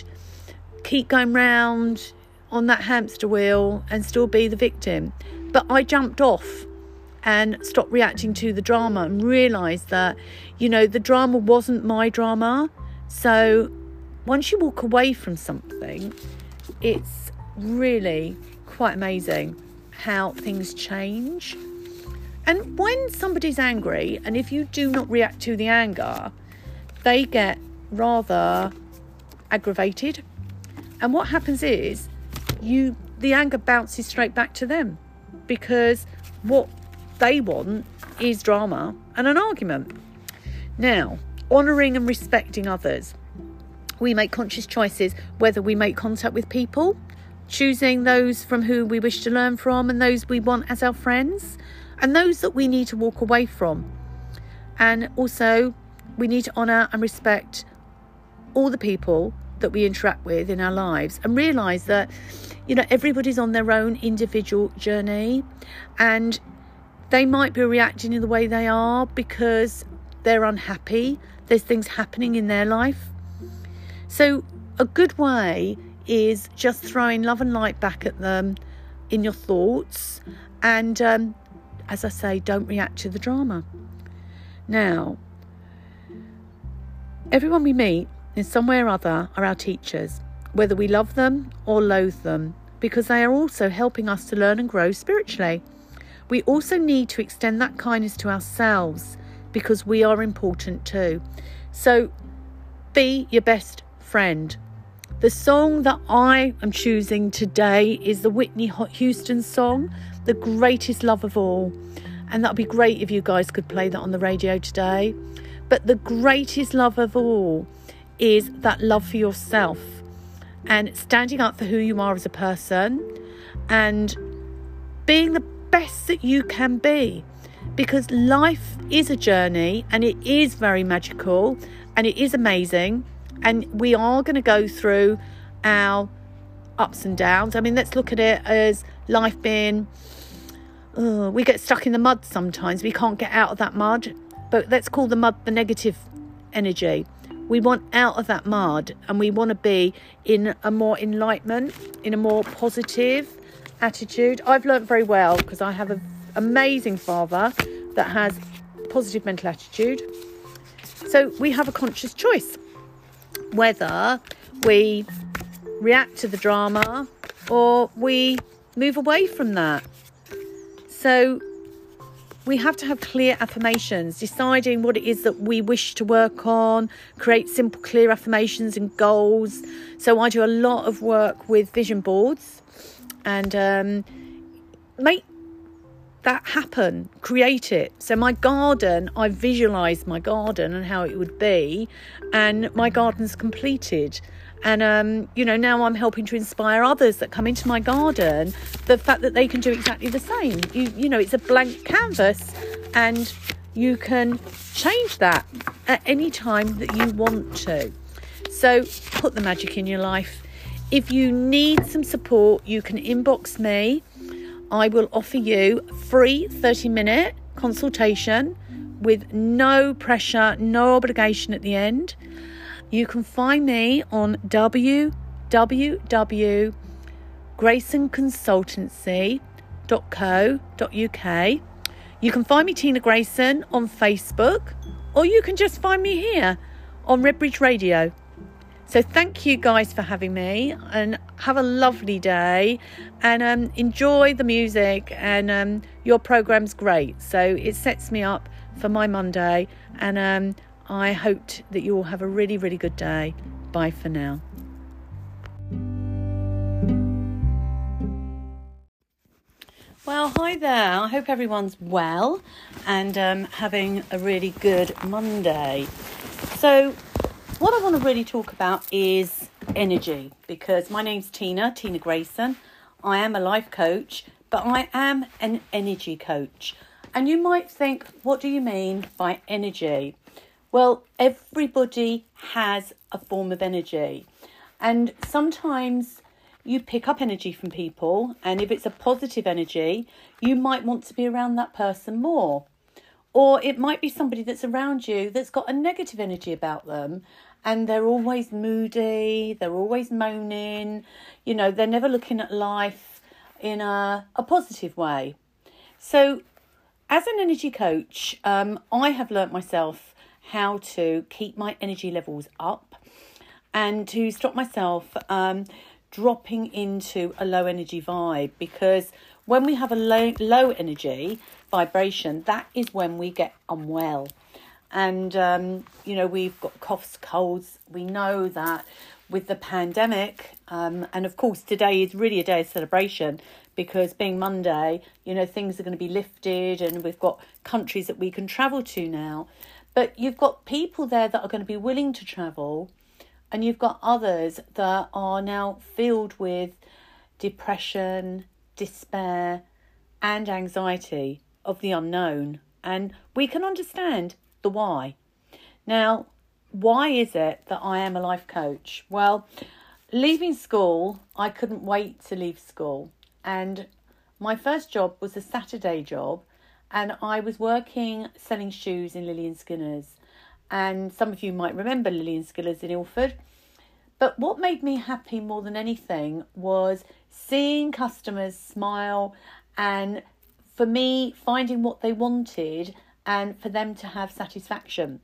keep going round on that hamster wheel and still be the victim. But I jumped off and stopped reacting to the drama and realised that, you know, the drama wasn't my drama. So once you walk away from something, it's really quite amazing how things change. And when somebody's angry, and if you do not react to the anger, they get rather aggravated. And what happens is you the anger bounces straight back to them because what they want is drama and an argument. Now, honouring and respecting others. We make conscious choices whether we make contact with people choosing those from who we wish to learn from and those we want as our friends, and those that we need to walk away from. And also, we need to honour and respect all the people that we interact with in our lives and realise that, you know, everybody's on their own individual journey and they might be reacting in the way they are because they're unhappy. There's things happening in their life. So, a good way is just throwing love and light back at them in your thoughts. And um, as I say, don't react to the drama. Now, everyone we meet in some way or other are our teachers, whether we love them or loathe them, because they are also helping us to learn and grow spiritually. We also need to extend that kindness to ourselves because we are important too. So be your best friend. The song that I am choosing today is the Whitney Houston song, The Greatest Love of All. And that'd be great if you guys could play that on the radio today. But the greatest love of all is that love for yourself and standing up for who you are as a person and being the best that you can be. Because life is a journey and it is very magical and it is amazing and we are going to go through our ups and downs. I mean, let's look at it as life being. Uh, we get stuck in the mud sometimes. We can't get out of that mud, but let's call the mud the negative energy. We want out of that mud and we want to be in a more enlightenment, in a more positive attitude. I've learnt very well because I have an amazing father that has positive mental attitude. So we have a conscious choice whether we react to the drama or we move away from that. So we have to have clear affirmations, deciding what it is that we wish to work on, create simple, clear affirmations and goals. So I do a lot of work with vision boards and um, make that happen, create it. So, my garden, I visualised my garden and how it would be, and my garden's completed. And, um, you know, now I'm helping to inspire others that come into my garden the fact that they can do exactly the same. You, you know, it's a blank canvas, and you can change that at any time that you want to. So put the magic in your life. If you need some support, you can inbox me. I will offer you free 30 minute consultation with no pressure, no obligation at the end. You can find me on www.graysonconsultancy.co.uk. You can find me, Tina Grayson, on Facebook, or you can just find me here on Redbridge Radio. So thank you guys for having me and have a lovely day and um, enjoy the music and um, your program's great. So it sets me up for my Monday and um, I hope that you all have a really, really good day. Bye for now. Well, hi there. I hope everyone's well and um, having a really good Monday. So, what I want to really talk about is energy because my name's Tina, Tina Grayson. I am a life coach, but I am an energy coach. And you might think, what do you mean by energy? Well, everybody has a form of energy, and sometimes you pick up energy from people, and if it's a positive energy, you might want to be around that person more. Or it might be somebody that's around you that's got a negative energy about them, and they're always moody, they're always moaning, you know, they're never looking at life in a, a positive way. So, as an energy coach, um, I have learnt myself how to keep my energy levels up and to stop myself um, dropping into a low energy vibe because when we have a low, low energy vibration, that is when we get unwell. And, um, you know, we've got coughs, colds. We know that with the pandemic, um, and of course, today is really a day of celebration because being Monday, you know, things are going to be lifted and we've got countries that we can travel to now. But you've got people there that are going to be willing to travel, and you've got others that are now filled with depression, despair, and anxiety of the unknown. And we can understand the why. Now, why is it that I am a life coach? Well, leaving school, I couldn't wait to leave school. And my first job was a Saturday job and I was working selling shoes in Lilley & Skinner's. And some of you might remember Lilley & Skinner's in Ilford. But what made me happy more than anything was seeing customers smile and for me finding what they wanted and for them to have satisfaction.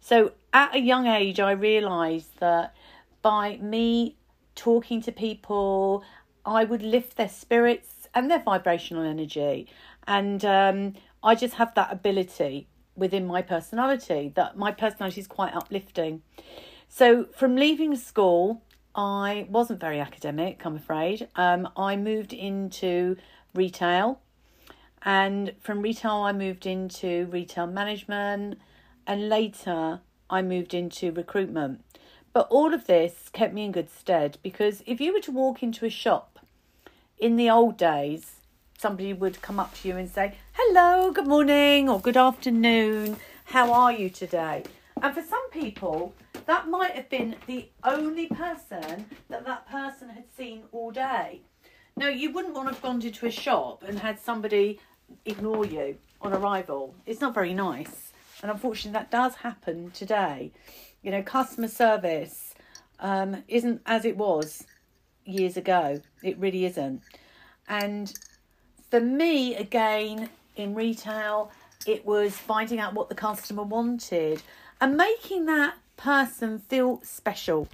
So at a young age, I realised that by me talking to people, I would lift their spirits and their vibrational energy. And um, I just have that ability within my personality that my personality is quite uplifting. So from leaving school, I wasn't very academic, I'm afraid. Um, I moved into retail, and from retail, I moved into retail management, and later, I moved into recruitment. But all of this kept me in good stead because if you were to walk into a shop in the old days, somebody would come up to you and say, Hello, good morning, or good afternoon, how are you today? And for some people, that might have been the only person that that person had seen all day. Now, you wouldn't want to have gone into a shop and had somebody ignore you on arrival. It's not very nice. And unfortunately, that does happen today. You know, customer service um, isn't as it was years ago. It really isn't. And for me, again, in retail, it was finding out what the customer wanted and making that person feel special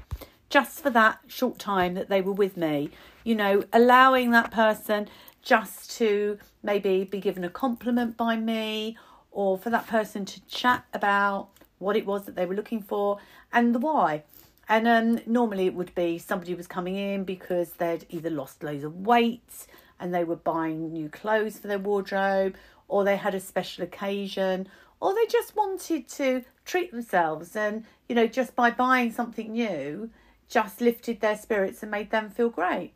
just for that short time that they were with me. You know, allowing that person just to maybe be given a compliment by me or for that person to chat about what it was that they were looking for and the why. And um, normally it would be somebody was coming in because they'd either lost loads of weight, and they were buying new clothes for their wardrobe, or they had a special occasion, or they just wanted to treat themselves and, you know, just by buying something new, just lifted their spirits and made them feel great.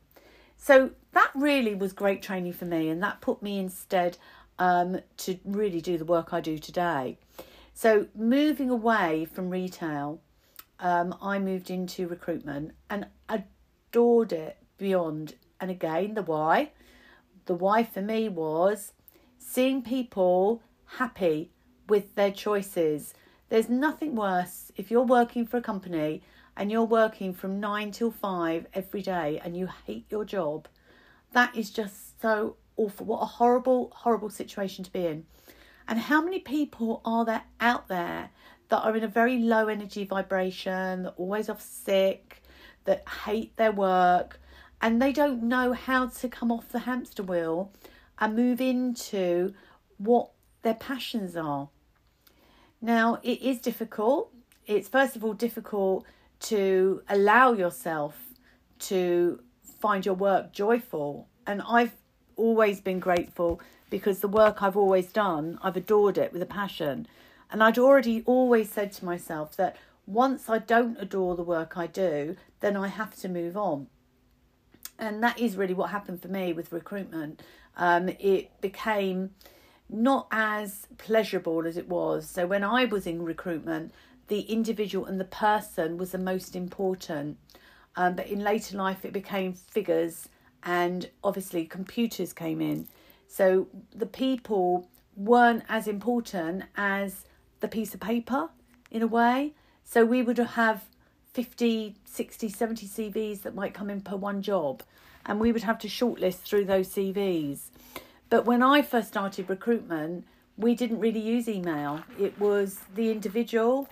So that really was great training for me, and that put me instead um, to really do the work I do today. So, moving away from retail, um, I moved into recruitment and adored it beyond. And again, the why. The why for me was seeing people happy with their choices. There's nothing worse if you're working for a company and you're working from nine till five every day and you hate your job. That is just so awful. What a horrible, horrible situation to be in. And how many people are there out there that are in a very low energy vibration, that always off sick, that hate their work, and they don't know how to come off the hamster wheel and move into what their passions are. Now, it is difficult. It's first of all difficult to allow yourself to find your work joyful. And I've always been grateful because the work I've always done, I've adored it with a passion. And I'd already always said to myself that once I don't adore the work I do, then I have to move on. And that is really what happened for me with recruitment. Um, it became not as pleasurable as it was. So when I was in recruitment, the individual and the person was the most important. Um, but in later life, it became figures, and obviously, computers came in. So the people weren't as important as the piece of paper in a way. So we would have 50, 60, 70 CVs that might come in per one job, and we would have to shortlist through those CVs. But when I first started recruitment, we didn't really use email. It was the individual.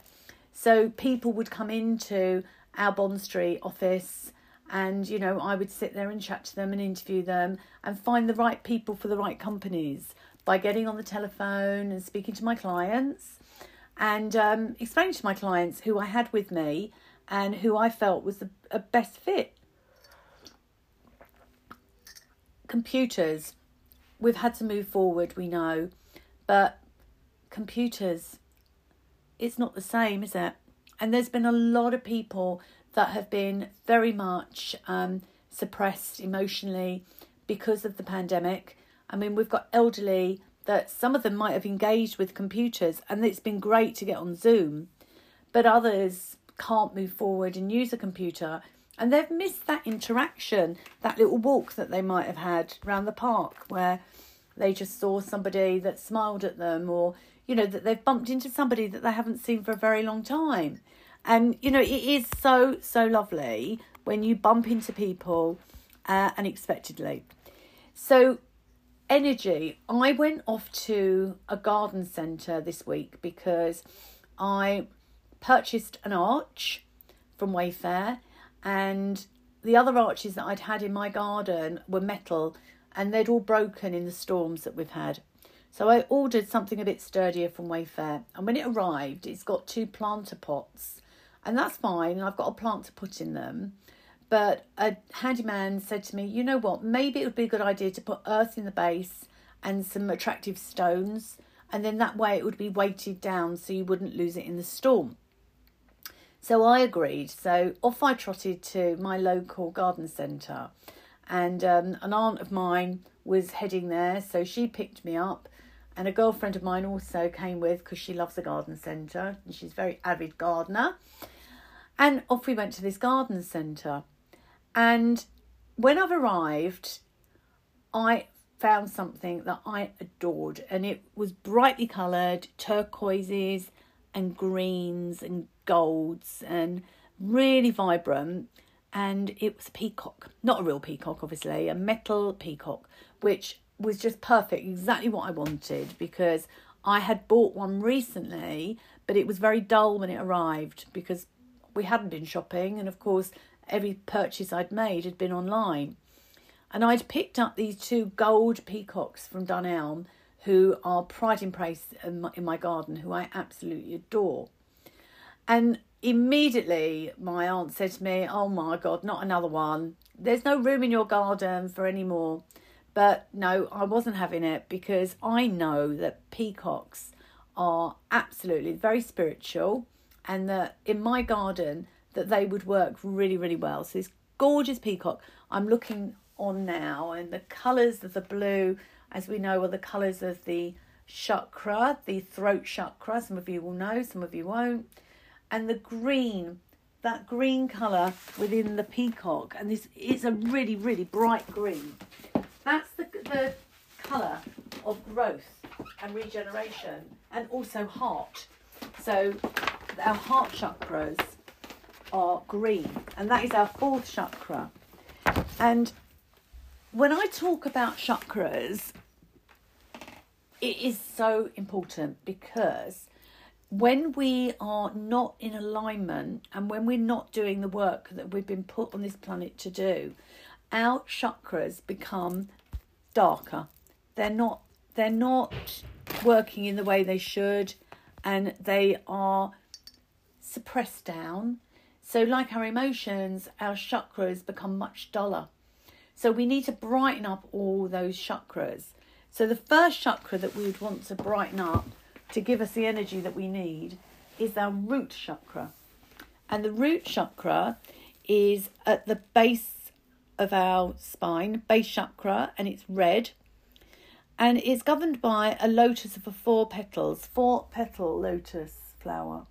So people would come into our Bond Street office and you know I would sit there and chat to them and interview them and find the right people for the right companies by getting on the telephone and speaking to my clients and um, explaining to my clients who I had with me and who I felt was the a best fit. Computers we've had to move forward, we know, but computers, it's not the same, is it? And there's been a lot of people that have been very much um, suppressed emotionally because of the pandemic. I mean, we've got elderly that some of them might have engaged with computers and it's been great to get on Zoom, but others can't move forward and use a computer and they've missed that interaction, that little walk that they might have had around the park where they just saw somebody that smiled at them or, you know, that they've bumped into somebody that they haven't seen for a very long time. And, you know, it is so, so lovely when you bump into people uh, unexpectedly. So, energy. I went off to a garden centre this week because I purchased an arch from Wayfair and the other arches that I'd had in my garden were metal and they'd all broken in the storms that we've had. So I ordered something a bit sturdier from Wayfair, and when it arrived, it's got two planter pots, and that's fine. and I've got a plant to put in them. But a handyman said to me, You know what? Maybe it would be a good idea to put earth in the base and some attractive stones, and then that way it would be weighted down so you wouldn't lose it in the storm. So I agreed. So off I trotted to my local garden centre, and um, an aunt of mine was heading there, so she picked me up. And a girlfriend of mine also came with because she loves the garden centre and she's a very avid gardener. And off we went to this garden centre. And when I've arrived, I found something that I adored, and it was brightly coloured turquoises and greens and golds and really vibrant. And it was a peacock, not a real peacock, obviously, a metal peacock, which was just perfect, exactly what I wanted because I had bought one recently, but it was very dull when it arrived because we hadn't been shopping, and of course, every purchase I'd made had been online. And I'd picked up these two gold peacocks from Dunelm, who are pride and praise in my, in my garden, who I absolutely adore. And immediately my aunt said to me, Oh my God, not another one. There's no room in your garden for any more. But no, I wasn't having it because I know that peacocks are absolutely very spiritual and that in my garden that they would work really, really well. So this gorgeous peacock, I'm looking on now, and the colours of the blue, as we know, are the colours of the chakra, the throat chakra. Some of you will know, some of you won't. And the green, that green colour within the peacock, and this is a really, really bright green. That's the, the colour of growth and regeneration, and also heart. So our heart chakras are green, and that is our fourth chakra. And when I talk about chakras, it is so important because when we are not in alignment and when we're not doing the work that we've been put on this planet to do, our chakras become darker. They're not they're not working in the way they should and they are suppressed down. So like our emotions, our chakras become much duller. So we need to brighten up all those chakras. So the first chakra that we would want to brighten up to give us the energy that we need is our root chakra. And the root chakra is at the base of our spine, base chakra, and it's red. And it's governed by a lotus of four petals, four petal lotus flower.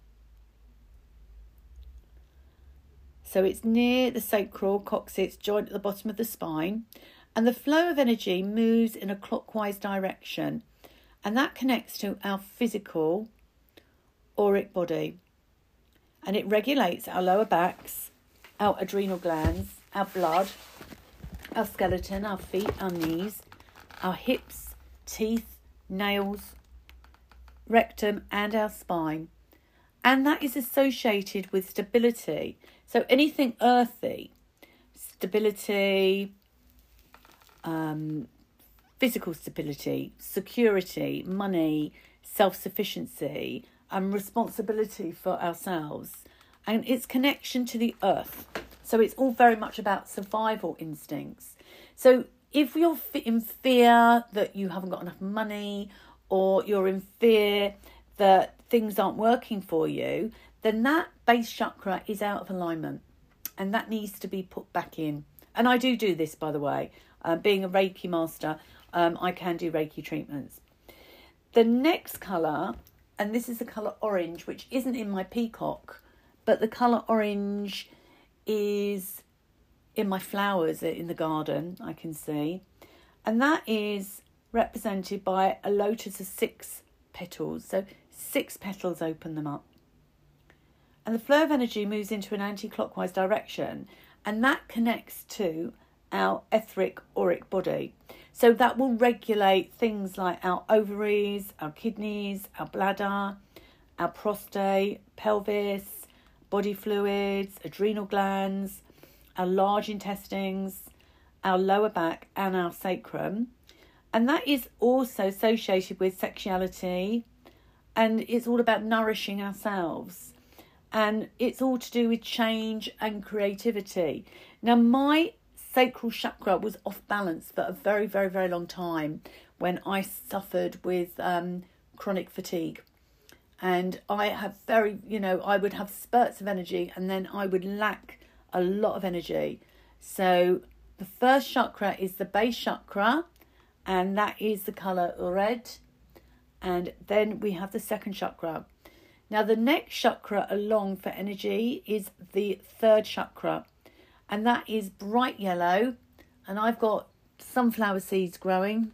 So it's near the sacral coccyx joint at the bottom of the spine, and the flow of energy moves in a clockwise direction, and that connects to our physical auric body. And it regulates our lower backs, our adrenal glands, our blood, our skeleton, our feet, our knees, our hips, teeth, nails, rectum, and our spine. And that is associated with stability so anything earthy, stability, um, physical stability, security, money, self sufficiency, and responsibility for ourselves, and its connection to the earth. So it's all very much about survival instincts. So if you're in fear that you haven't got enough money, or you're in fear that things aren't working for you, then that base chakra is out of alignment and that needs to be put back in. And I do do this, by the way. Uh, being a Reiki master, um, I can do Reiki treatments. The next colour, and this is the colour orange, which isn't in my peacock, but the colour orange is in my flowers in the garden, I can see. And that is represented by a lotus of six petals. So six petals open them up and the flow of energy moves into an anti clockwise direction, and that connects to our etheric auric body. So that will regulate things like our ovaries, our kidneys, our bladder, our prostate, pelvis, body fluids, adrenal glands, our large intestines, our lower back, and our sacrum. And that is also associated with sexuality, and it's all about nourishing ourselves and it's all to do with change and creativity. Now, my sacral chakra was off balance for a very, very, very long time when I suffered with um, chronic fatigue. And I have very, you know, I would have spurts of energy and then I would lack a lot of energy. So, the first chakra is the base chakra, and that is the color red. And then we have the second chakra, now, the next chakra along for energy is the third chakra, and that is bright yellow. And I've got sunflower seeds growing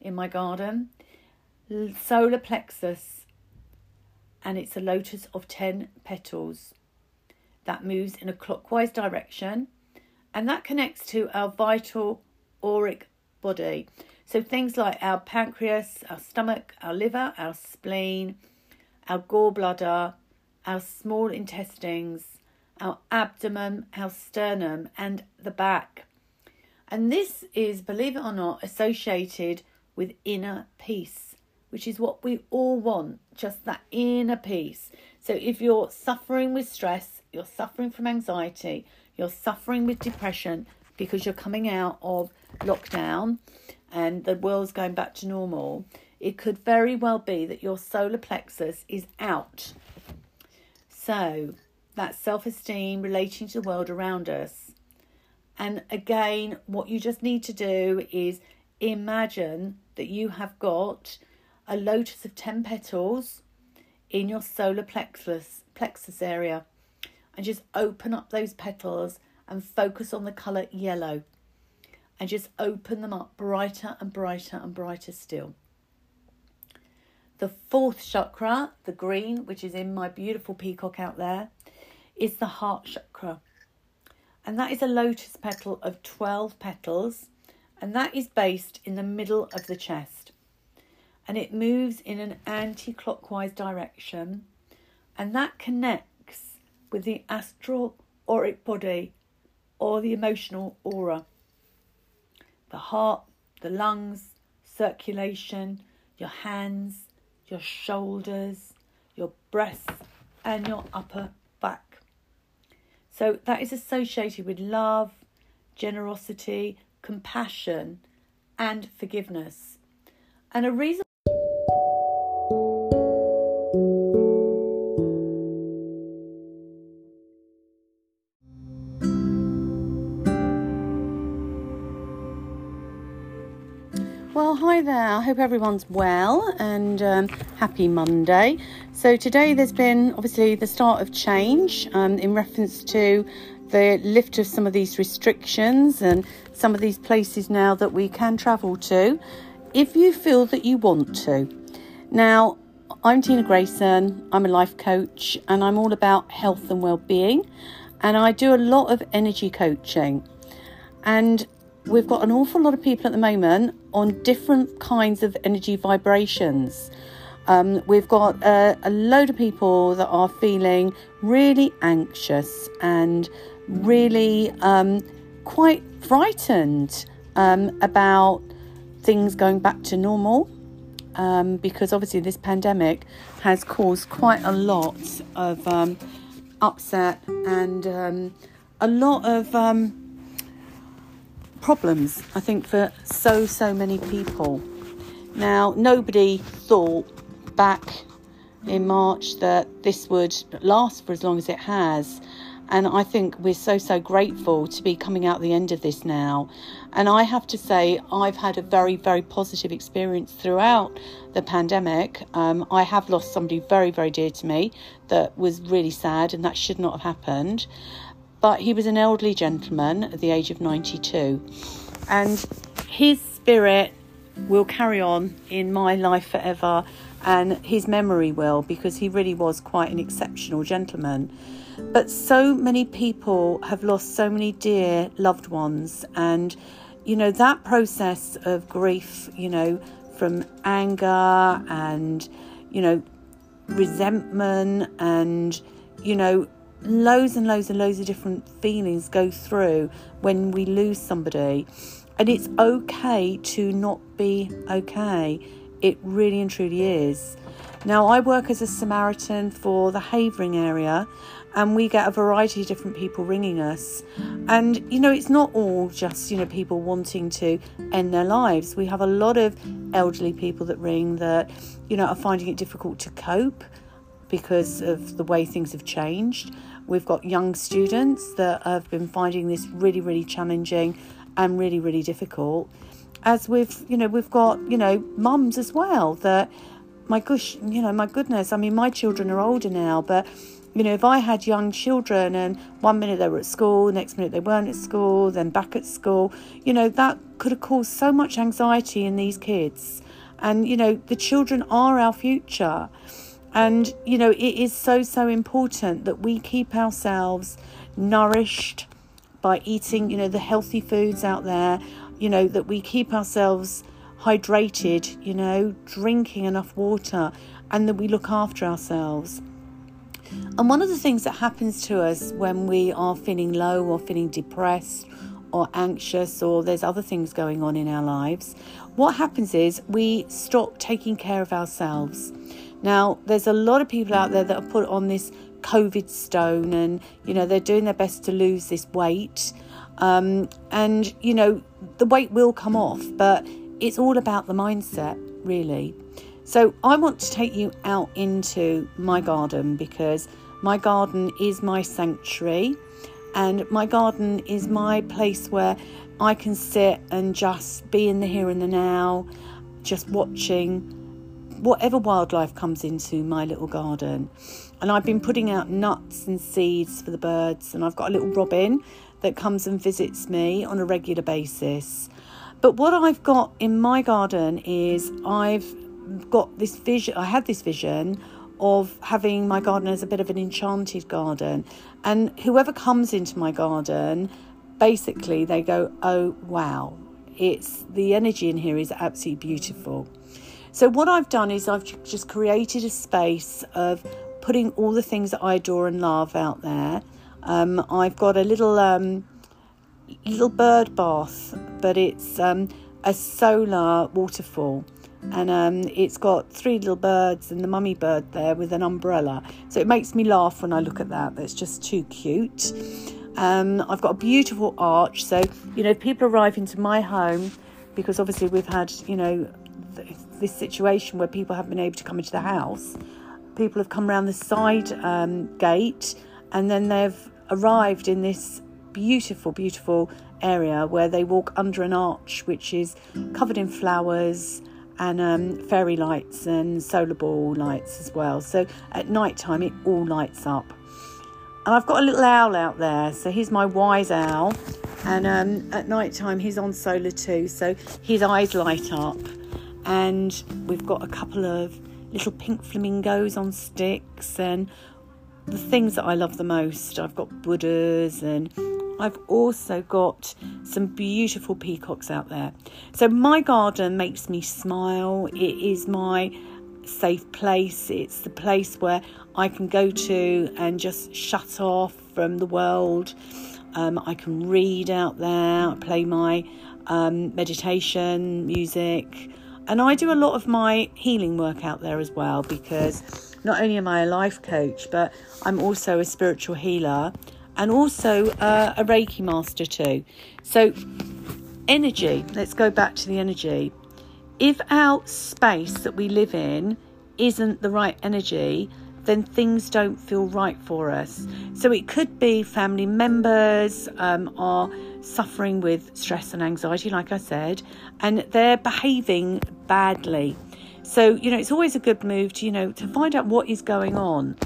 in my garden, solar plexus, and it's a lotus of 10 petals that moves in a clockwise direction, and that connects to our vital auric body. So, things like our pancreas, our stomach, our liver, our spleen our gallbladder, our small intestines, our abdomen, our sternum, and the back. And this is, believe it or not, associated with inner peace, which is what we all want just that inner peace. So if you're suffering with stress, you're suffering from anxiety, you're suffering with depression because you're coming out of lockdown and the world's going back to normal, it could very well be that your solar plexus is out. So, that self esteem relating to the world around us. And again, what you just need to do is imagine that you have got a lotus of 10 petals in your solar plexus plexus area and just open up those petals and focus on the color yellow and just open them up brighter and brighter and brighter still. The fourth chakra, the green, which is in my beautiful peacock out there, is the heart chakra. And that is a lotus petal of 12 petals, and that is based in the middle of the chest. And it moves in an anti clockwise direction, and that connects with the astral auric body or the emotional aura. The heart, the lungs, circulation, your hands, your shoulders, your breasts, and your upper. So that is associated with love, generosity, compassion, and forgiveness. And a reason hi there. I hope everyone's well and um, happy Monday. So, today there's been obviously the start of change um, in reference to the lift of some of these restrictions and some of these places now that we can travel to if you feel that you want to. Now, I'm Tina Grayson, I'm a life coach, and I'm all about health and well-being, and I do a lot of energy coaching. And we've got an awful lot of people at the moment on different kinds of energy vibrations. Um, we've got a, a load of people that are feeling really anxious and really um, quite frightened um, about things going back to normal um, because obviously this pandemic has caused quite a lot of um, upset and um, a lot of um, problems, I think, for so, so many people. Now, nobody thought back in March that this would last for as long as it has. And I think we're so, so grateful to be coming out the end of this now. And I have to say, I've had a very, very positive experience throughout the pandemic. Um, I have lost somebody very, very dear to me that was really sad, and that should not have happened but he was an elderly gentleman at the age of 92. And his spirit will carry on in my life forever, and his memory will, because he really was quite an exceptional gentleman. But so many people have lost so many dear loved ones, and you know, that process of grief, you know, from anger and, you know, resentment and, you know, loads and loads and loads of different feelings go through when we lose somebody. And it's okay to not be okay. It really and truly is. Now, I work as a Samaritan for the Havering area, and we get a variety of different people ringing us. And, you know, it's not all just, you know, people wanting to end their lives. We have a lot of elderly people that ring that, you know, are finding it difficult to cope because of the way things have changed. We've got young students that have been finding this really, really challenging and really, really difficult. As we've, you know, we've got, you know, mums as well that, my gosh, you know, my goodness, I mean, my children are older now, but, you know, if I had young children and one minute they were at school, next minute they weren't at school, then back at school, you know, that could have caused so much anxiety in these kids. And, you know, the children are our future. And, you know, it is so, so important that we keep ourselves nourished by eating, you know, the healthy foods out there, you know, that we keep ourselves hydrated, you know, drinking enough water, and that we look after ourselves. And one of the things that happens to us when we are feeling low or feeling depressed or anxious or there's other things going on in our lives, what happens is we stop taking care of ourselves. Now, there's a lot of people out there that are put on this COVID stone and, you know, they're doing their best to lose this weight. Um, and, you know, the weight will come off, but it's all about the mindset, really. So, I want to take you out into my garden because my garden is my sanctuary. And my garden is my place where I can sit and just be in the here and the now, just watching whatever wildlife comes into my little garden. And I've been putting out nuts and seeds for the birds, and I've got a little robin that comes and visits me on a regular basis. But what I've got in my garden is I've got this vision, I had this vision of having my garden as a bit of an enchanted garden. And whoever comes into my garden, basically they go, oh, wow, it's the energy in here is absolutely beautiful. So, what I've done is I've just created a space of putting all the things that I adore and love out there. Um, I've got a little um, little bird bath, but it's um, a solar waterfall and um, it's got three little birds and the mummy bird there with an umbrella. So it makes me laugh when I look at that. That's just too cute. Um, I've got a beautiful arch. So, you know, people arrive into my home, because obviously we've had, you know, this situation where people haven't been able to come into the house, people have come around the side um, gate and then they've arrived in this beautiful, beautiful area where they walk under an arch which is covered in flowers and um, fairy lights and solar ball lights as well. So at night time, it all lights up. And I've got a little owl out there. So here's my wise owl. And um, at night time, he's on solar too. So his eyes light up. And we've got a couple of little pink flamingos on sticks and the things that I love the most. I've got Buddhas and I've also got some beautiful peacocks out there. So my garden makes me smile. It is my safe place. It's the place where I can go to and just shut off from the world. Um, I can read out there, play my um, meditation music, and I do a lot of my healing work out there as well because not only am I a life coach, but I'm also a spiritual healer and also uh, a Reiki master too. So, energy, let's go back to the energy. If our space that we live in isn't the right energy, then things don't feel right for us. So it could be family members um, are suffering with stress and anxiety, like I said, and they're behaving badly. So, you know, it's always a good move to, you know, to find out what is going on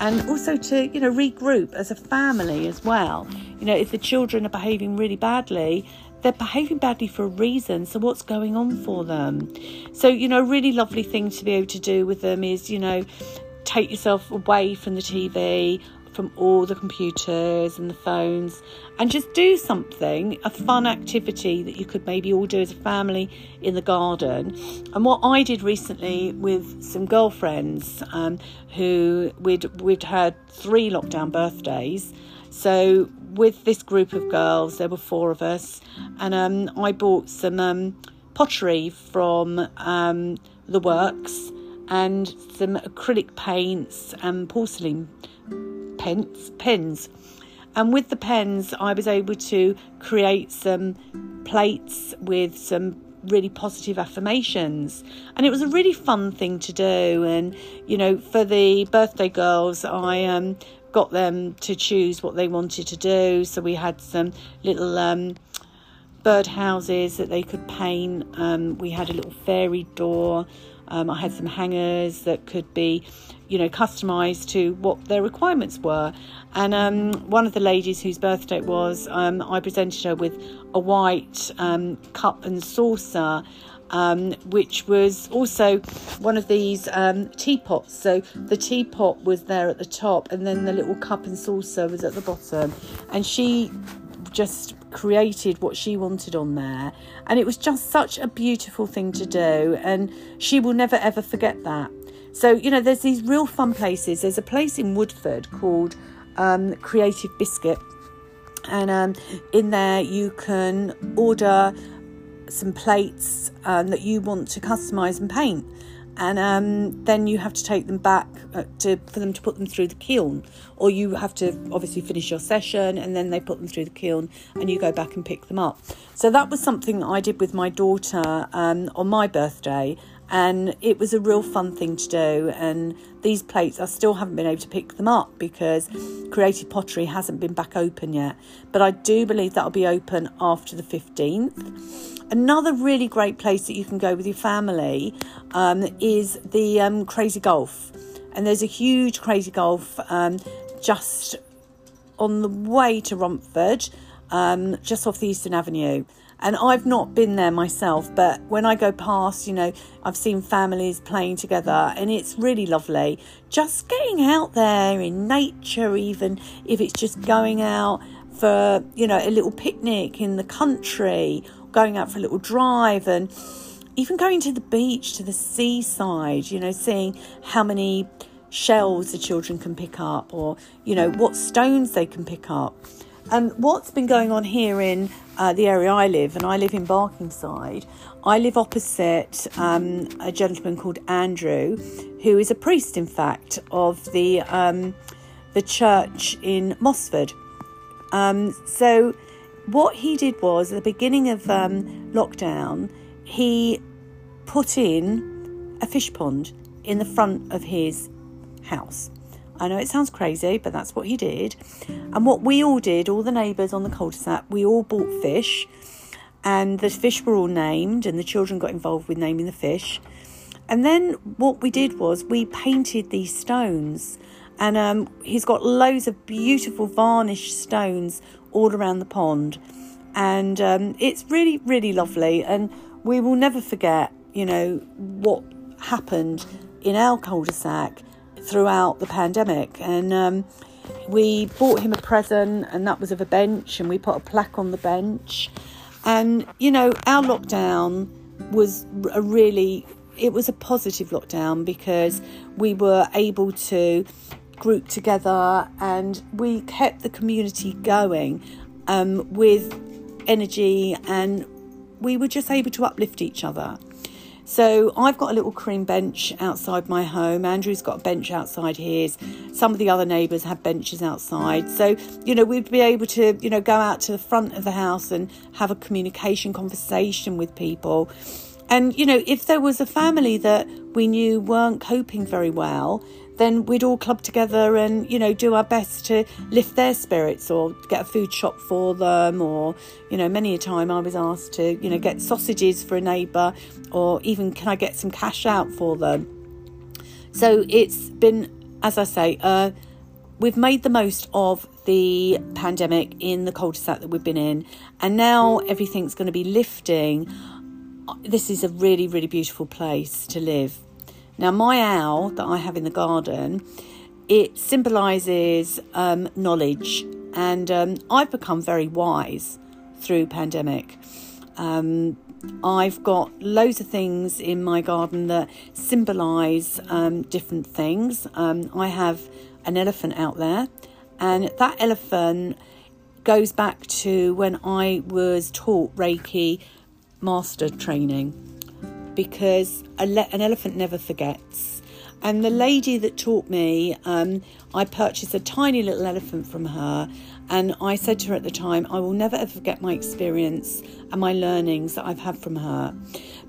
and also to you know regroup as a family as well you know if the children are behaving really badly they're behaving badly for a reason so what's going on for them so you know a really lovely thing to be able to do with them is you know take yourself away from the tv from all the computers and the phones and just do something, a fun activity that you could maybe all do as a family in the garden. And what I did recently with some girlfriends um, who we'd, we'd had three lockdown birthdays. So with this group of girls, there were four of us, and um, I bought some um, pottery from um, the works and some acrylic paints and porcelain pens, pens. And with the pens, I was able to create some plates with some really positive affirmations. And it was a really fun thing to do. And, you know, for the birthday girls, I um, got them to choose what they wanted to do. So we had some little um, bird houses that they could paint. Um, we had a little fairy door. Um, I had some hangers that could be, you know, customized to what their requirements were. And um, one of the ladies whose birthday it was, um, I presented her with a white um, cup and saucer. Um, which was also one of these um, teapots. So the teapot was there at the top, and then the little cup and saucer was at the bottom. And she just created what she wanted on there. And it was just such a beautiful thing to do. And she will never ever forget that. So, you know, there's these real fun places. There's a place in Woodford called um, Creative Biscuit. And um, in there, you can order some plates um, that you want to customize and paint. And um, then you have to take them back uh, to for them to put them through the kiln, or you have to obviously finish your session and then they put them through the kiln and you go back and pick them up. So that was something I did with my daughter um, on my birthday, and it was a real fun thing to do. And these plates, I still haven't been able to pick them up because Creative Pottery hasn't been back open yet, but I do believe that'll be open after the fifteenth. Another really great place that you can go with your family um, is the um, Crazy Golf. And there's a huge Crazy Golf um, just on the way to Romford, um, just off the Eastern Avenue. And I've not been there myself, but when I go past, you know, I've seen families playing together and it's really lovely. Just getting out there in nature, even if it's just going out for, you know, a little picnic in the country going out for a little drive and even going to the beach, to the seaside, you know, seeing how many shells the children can pick up or, you know, what stones they can pick up. And what's been going on here in uh, the area I live, and I live in Barkingside, I live opposite um, a gentleman called Andrew, who is a priest, in fact, of the um, the church in Mossford. Um, so what he did was at the beginning of um, lockdown, he put in a fish pond in the front of his house. I know it sounds crazy, but that's what he did. And what we all did, all the neighbours on the cul-de-sac, we all bought fish, and the fish were all named, and the children got involved with naming the fish. And then what we did was we painted these stones, and um, he's got loads of beautiful varnished stones all around the pond. And um, it's really, really lovely. And we will never forget, you know, what happened in our cul de sac throughout the pandemic. And um, we bought him a present, and that was of a bench, and we put a plaque on the bench. And, you know, our lockdown was a really it was a positive lockdown because we were able to group together and we kept the community going um, with energy and we were just able to uplift each other. So I've got a little cream bench outside my home. Andrew's got a bench outside his. Some of the other neighbours have benches outside. So, you know, we'd be able to, you know, go out to the front of the house and have a communication conversation with people. And, you know, if there was a family that we knew weren't coping very well, then we'd all club together and you know do our best to lift their spirits or get a food shop for them or you know many a time I was asked to you know get sausages for a neighbour or even can I get some cash out for them. So it's been as I say uh, we've made the most of the pandemic in the cul-de-sac that we've been in. And now everything's going to be lifting. This is a really really beautiful place to live now, my owl that I have in the garden, it symbolises um, knowledge, and um, I've become very wise through pandemic. Um, I've got loads of things in my garden that symbolise um, different things. Um, I have an elephant out there, and that elephant goes back to when I was taught Reiki master training because an elephant never forgets. And the lady that taught me, um, I purchased a tiny little elephant from her. And I said to her at the time, I will never ever forget my experience and my learnings that I've had from her.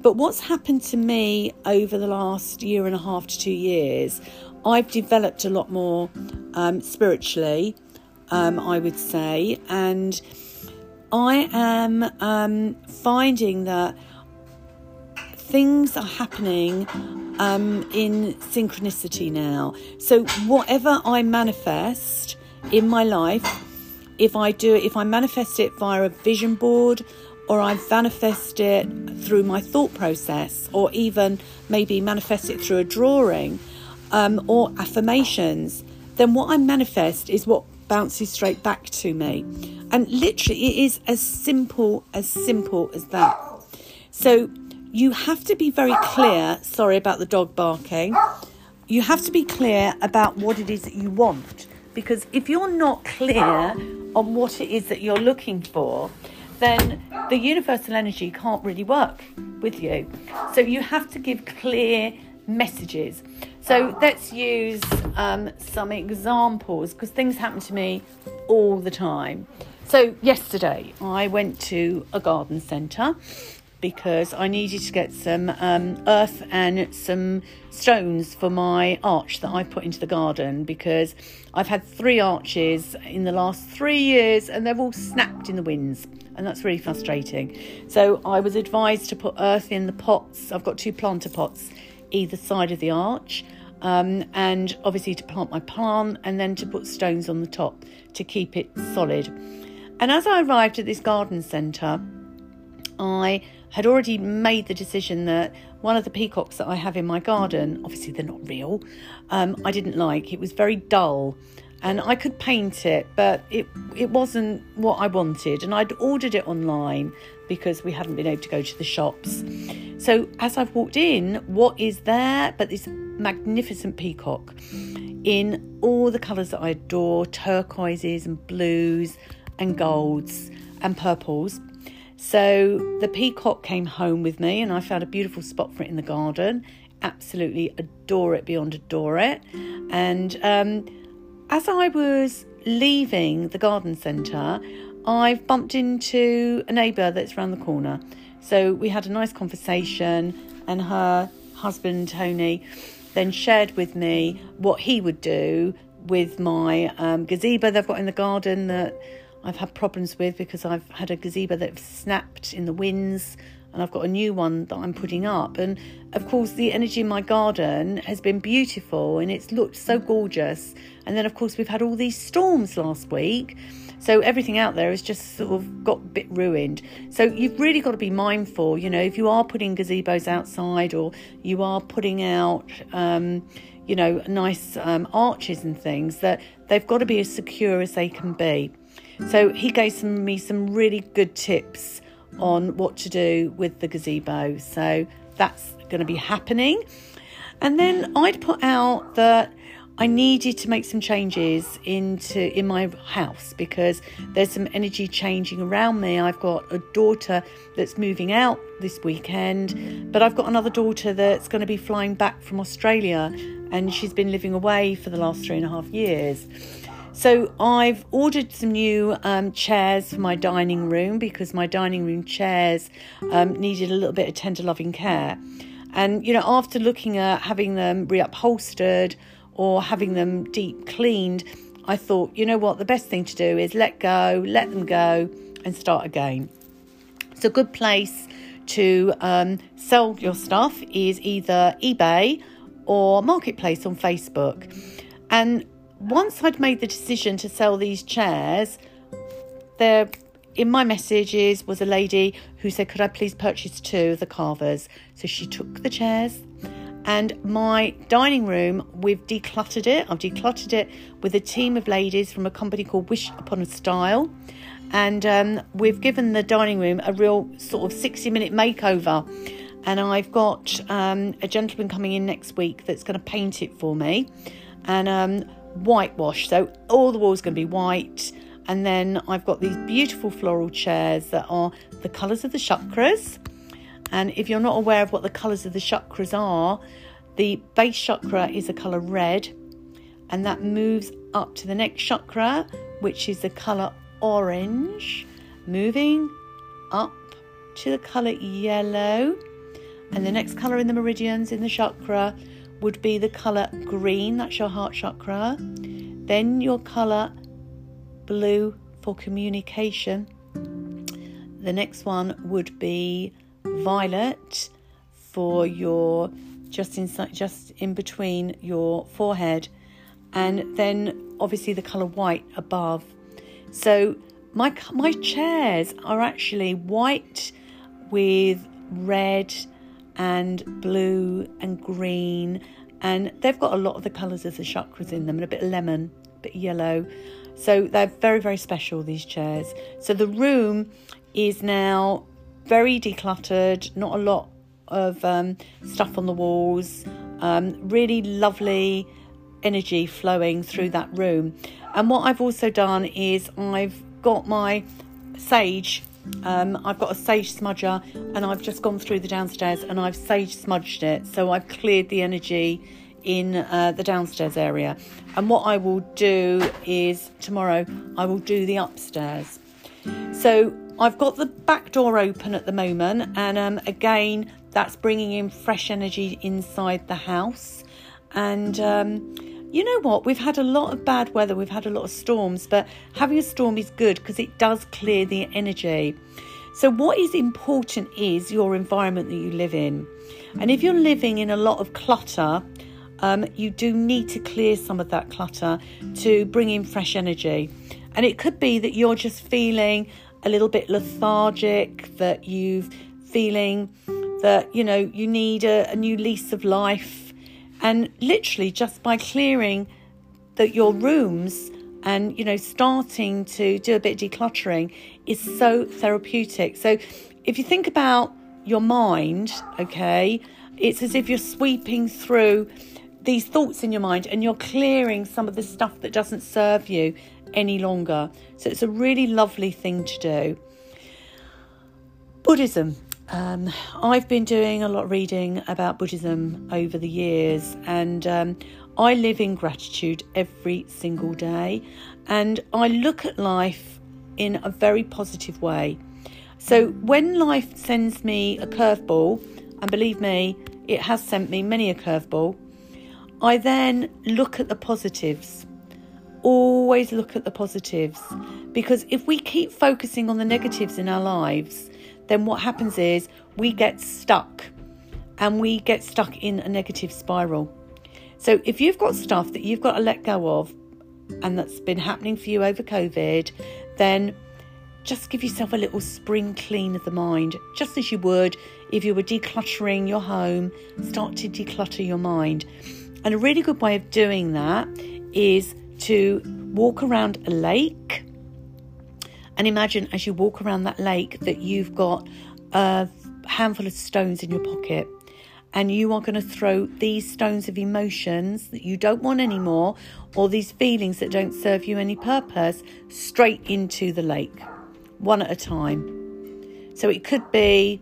But what's happened to me over the last year and a half to two years, I've developed a lot more um, spiritually, um, I would say. And I am um, finding that things are happening um, in synchronicity now. So whatever I manifest in my life, if I do it, if I manifest it via a vision board, or I manifest it through my thought process, or even maybe manifest it through a drawing um, or affirmations, then what I manifest is what bounces straight back to me. And literally, it is as simple as simple as that. So you have to be very clear. Sorry about the dog barking. You have to be clear about what it is that you want. Because if you're not clear on what it is that you're looking for, then the universal energy can't really work with you. So you have to give clear messages. So let's use um, some examples because things happen to me all the time. So yesterday I went to a garden centre because I needed to get some um, earth and some stones for my arch that I put into the garden because I've had three arches in the last three years and they've all snapped in the winds and that's really frustrating. So I was advised to put earth in the pots. I've got two planter pots either side of the arch. Um, and obviously to plant my plant and then to put stones on the top to keep it solid. And as I arrived at this garden centre, I had already made the decision that one of the peacocks that I have in my garden, obviously they're not real, um, I didn't like. It was very dull and I could paint it, but it it wasn't what I wanted. And I'd ordered it online because we hadn't been able to go to the shops. So as I've walked in, what is there but this magnificent peacock in all the colours that I adore turquoises and blues and golds and purples. So the peacock came home with me, and I found a beautiful spot for it in the garden. Absolutely adore it beyond adore it. And um, as I was leaving the garden centre, I've bumped into a neighbour that's around the corner. So we had a nice conversation, and her husband, Tony, then shared with me what he would do with my um, gazebo they've got in the garden that I've had problems with because I've had a gazebo that snapped in the winds and I've got a new one that I'm putting up. And of course, the energy in my garden has been beautiful and it's looked so gorgeous. And then, of course, we've had all these storms last week. So everything out there has just sort of got a bit ruined. So you've really got to be mindful, you know, if you are putting gazebos outside or you are putting out, um, you know, nice um, arches and things, that they've got to be as secure as they can be. So he gave some, me some really good tips on what to do with the gazebo. So that's going to be happening. And then I'd put out that I needed to make some changes into in my house because there's some energy changing around me. I've got a daughter that's moving out this weekend, but I've got another daughter that's going to be flying back from Australia and she's been living away for the last three and a half years. So I've ordered some new um, chairs for my dining room because my dining room chairs um, needed a little bit of tender loving care. And you know, after looking at having them reupholstered or having them deep cleaned, I thought, you know what, the best thing to do is let go, let them go, and start again. It's a good place to um, sell your stuff is either eBay or Marketplace on Facebook. And once I'd made the decision to sell these chairs, there in my messages was a lady who said, Could I please purchase two of the carvers? So she took the chairs and my dining room, we've decluttered it. I've decluttered it with a team of ladies from a company called Wish Upon a Style. And um, we've given the dining room a real sort of 60 minute makeover. And I've got um, a gentleman coming in next week that's going to paint it for me. And um, whitewash. So all the walls going to be white. And then I've got these beautiful floral chairs that are the colours of the chakras. And if you're not aware of what the colours of the chakras are, the base chakra is the colour red, and that moves up to the next chakra, which is the colour orange, moving up to the colour yellow. And the next colour in the meridians in the chakra would be the colour green, that's your heart chakra. Then your colour blue for communication. The next one would be violet for your just inside just in between your forehead and then obviously the color white above. So my my chairs are actually white with red and blue and green, and they've got a lot of the colours of the chakras in them, and a bit of lemon, a bit yellow. So they're very, very special, these chairs. So the room is now very decluttered, not a lot of um, stuff on the walls, um, really lovely energy flowing through that room. And what I've also done is I've got my sage Um, I've got a sage smudger and I've just gone through the downstairs and I've sage smudged it. So I've cleared the energy in uh, the downstairs area. And what I will do is tomorrow I will do the upstairs. So I've got the back door open at the moment, and um, again, that's bringing in fresh energy inside the house. And um, you know what? We've had a lot of bad weather, we've had a lot of storms, but having a storm is good because it does clear the energy. So, what is important is your environment that you live in. And if you're living in a lot of clutter, um, you do need to clear some of that clutter to bring in fresh energy. And it could be that you're just feeling a little bit lethargic, that you've feeling that you know you need a, a new lease of life, and literally just by clearing that your rooms and you know starting to do a bit of decluttering is so therapeutic. So if you think about your mind, okay, it's as if you're sweeping through these thoughts in your mind and you're clearing some of the stuff that doesn't serve you any longer. So it's a really lovely thing to do. Buddhism. Um, I've been doing a lot of reading about Buddhism over the years, and um, I live in gratitude every single day. And I look at life in a very positive way. So when life sends me a curveball, and believe me, it has sent me many a curveball, I then look at the positives. Always look at the positives. Because if we keep focusing on the negatives in our lives, then what happens is we get stuck and we get stuck in a negative spiral. So if you've got stuff that you've got to let go of and that's been happening for you over COVID, then just give yourself a little spring clean of the mind, just as you would if you were decluttering your home, start to declutter your mind. And a really good way of doing that is to walk around a lake and imagine as you walk around that lake that you've got a handful of stones in your pocket. And you are going to throw these stones of emotions that you don't want anymore or these feelings that don't serve you any purpose straight into the lake one at a time. So it could be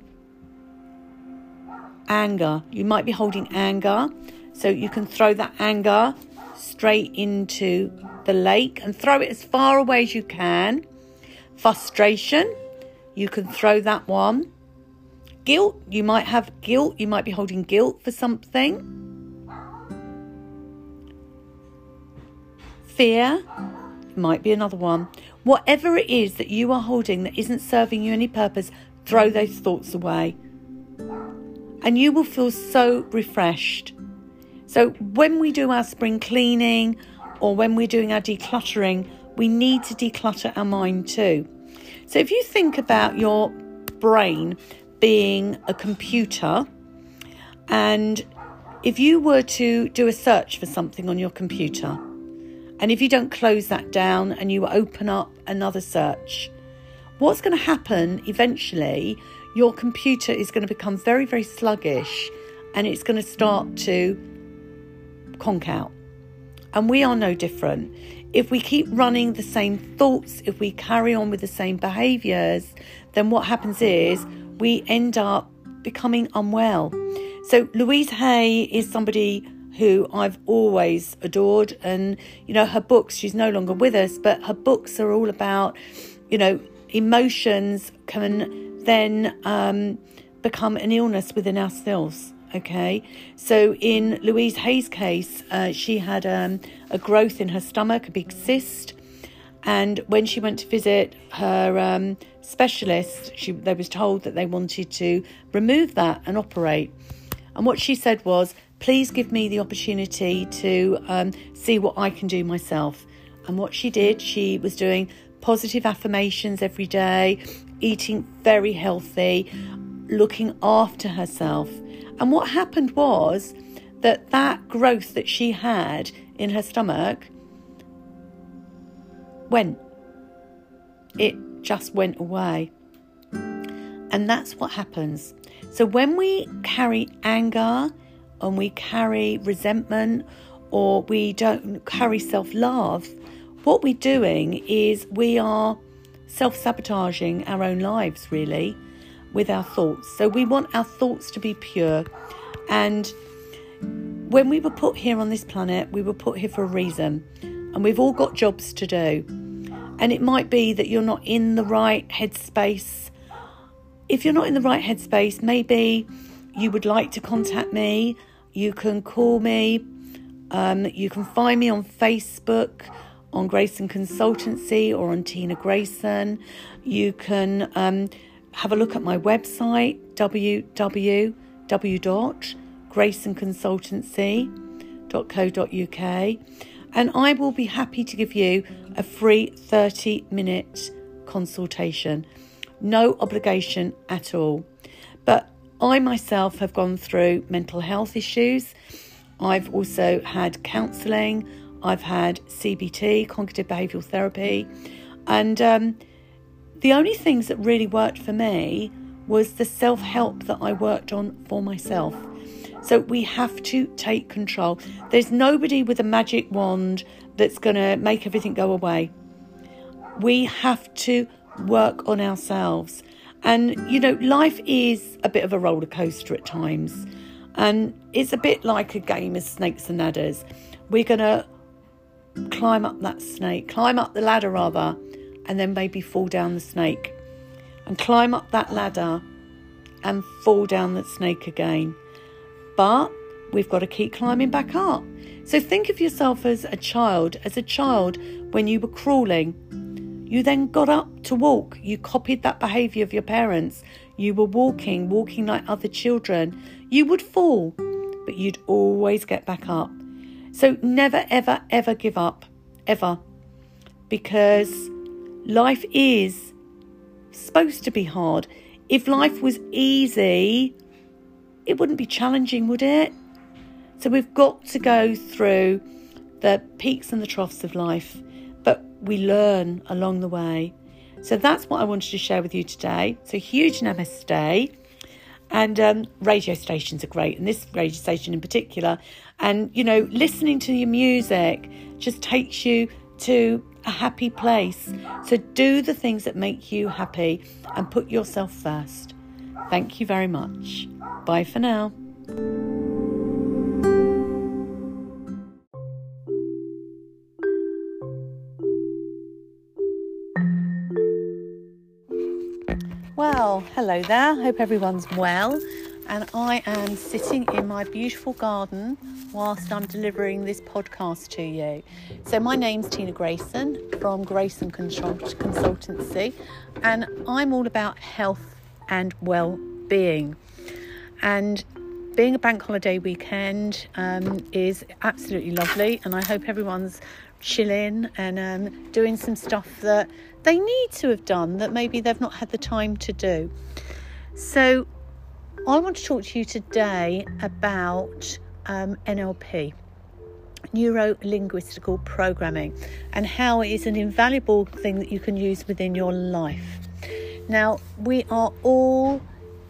anger. You might be holding anger. So you can throw that anger straight into the lake and throw it as far away as you can. Frustration, you can throw that one. Guilt, you might have guilt, you might be holding guilt for something. Fear might be another one. Whatever it is that you are holding that isn't serving you any purpose, throw those thoughts away. And you will feel so refreshed. So, when we do our spring cleaning or when we're doing our decluttering, we need to declutter our mind too. So, if you think about your brain being a computer, and if you were to do a search for something on your computer, and if you don't close that down and you open up another search, what's going to happen eventually? Your computer is going to become very, very sluggish and it's going to start to conk out. And we are no different. If we keep running the same thoughts, if we carry on with the same behaviors, then what happens is we end up becoming unwell. So, Louise Hay is somebody who I've always adored. And, you know, her books, she's no longer with us, but her books are all about, you know, emotions can then um, become an illness within ourselves. Okay, so in Louise Hay's case, uh, she had um, a growth in her stomach, a big cyst, and when she went to visit her um, specialist, she they was told that they wanted to remove that and operate. And what she said was, "Please give me the opportunity to um, see what I can do myself." And what she did, she was doing positive affirmations every day, eating very healthy, looking after herself. And what happened was that that growth that she had in her stomach went. It just went away. And that's what happens. So when we carry anger and we carry resentment or we don't carry self love, what we're doing is we are self sabotaging our own lives, really, with our thoughts. So we want our thoughts to be pure. And when we were put here on this planet, we were put here for a reason. And we've all got jobs to do. And it might be that you're not in the right headspace. If you're not in the right headspace, maybe you would like to contact me. You can call me. Um, you can find me on Facebook on Grayson Consultancy or on Tina Grayson. You can um, have a look at my website www.graysonconsultancy.co.uk and I will be happy to give you a free 30 minute consultation. No obligation at all. But I myself have gone through mental health issues. I've also had counselling. I've had CBT, cognitive behavioural therapy, and um, the only things that really worked for me was the self help that I worked on for myself. So we have to take control. There's nobody with a magic wand that's going to make everything go away. We have to work on ourselves. And, you know, life is a bit of a roller coaster at times. And it's a bit like a game of snakes and ladders. We're going to climb up that snake, climb up the ladder rather, and then maybe fall down the snake, and climb up that ladder and fall down that snake again. But we've got to keep climbing back up. So think of yourself as a child. As a child, when you were crawling, you then got up to walk. You copied that behaviour of your parents. You were walking, walking like other children. You would fall, but you'd always get back up. So never, ever, ever give up, ever. Because life is supposed to be hard. If life was easy, it wouldn't be challenging, would it? So we've got to go through the peaks and the troughs of life, but we learn along the way. So that's what I wanted to share with you today. So huge namaste. And um, radio stations are great, and this radio station in particular. And, you know, listening to your music just takes you to a happy place. So do the things that make you happy and put yourself first. Thank you very much. Bye for now. Well, hello there. Hope everyone's well. And I am sitting in my beautiful garden whilst I'm delivering this podcast to you. So, my name's Tina Grayson from Grayson Consultancy, and I'm all about health and well being. And being a bank holiday weekend um, is absolutely lovely, and I hope everyone's chilling and um, doing some stuff that they need to have done that maybe they've not had the time to do. So, I want to talk to you today about um, NLP, neuro linguistical programming, and how it is an invaluable thing that you can use within your life. Now, we are all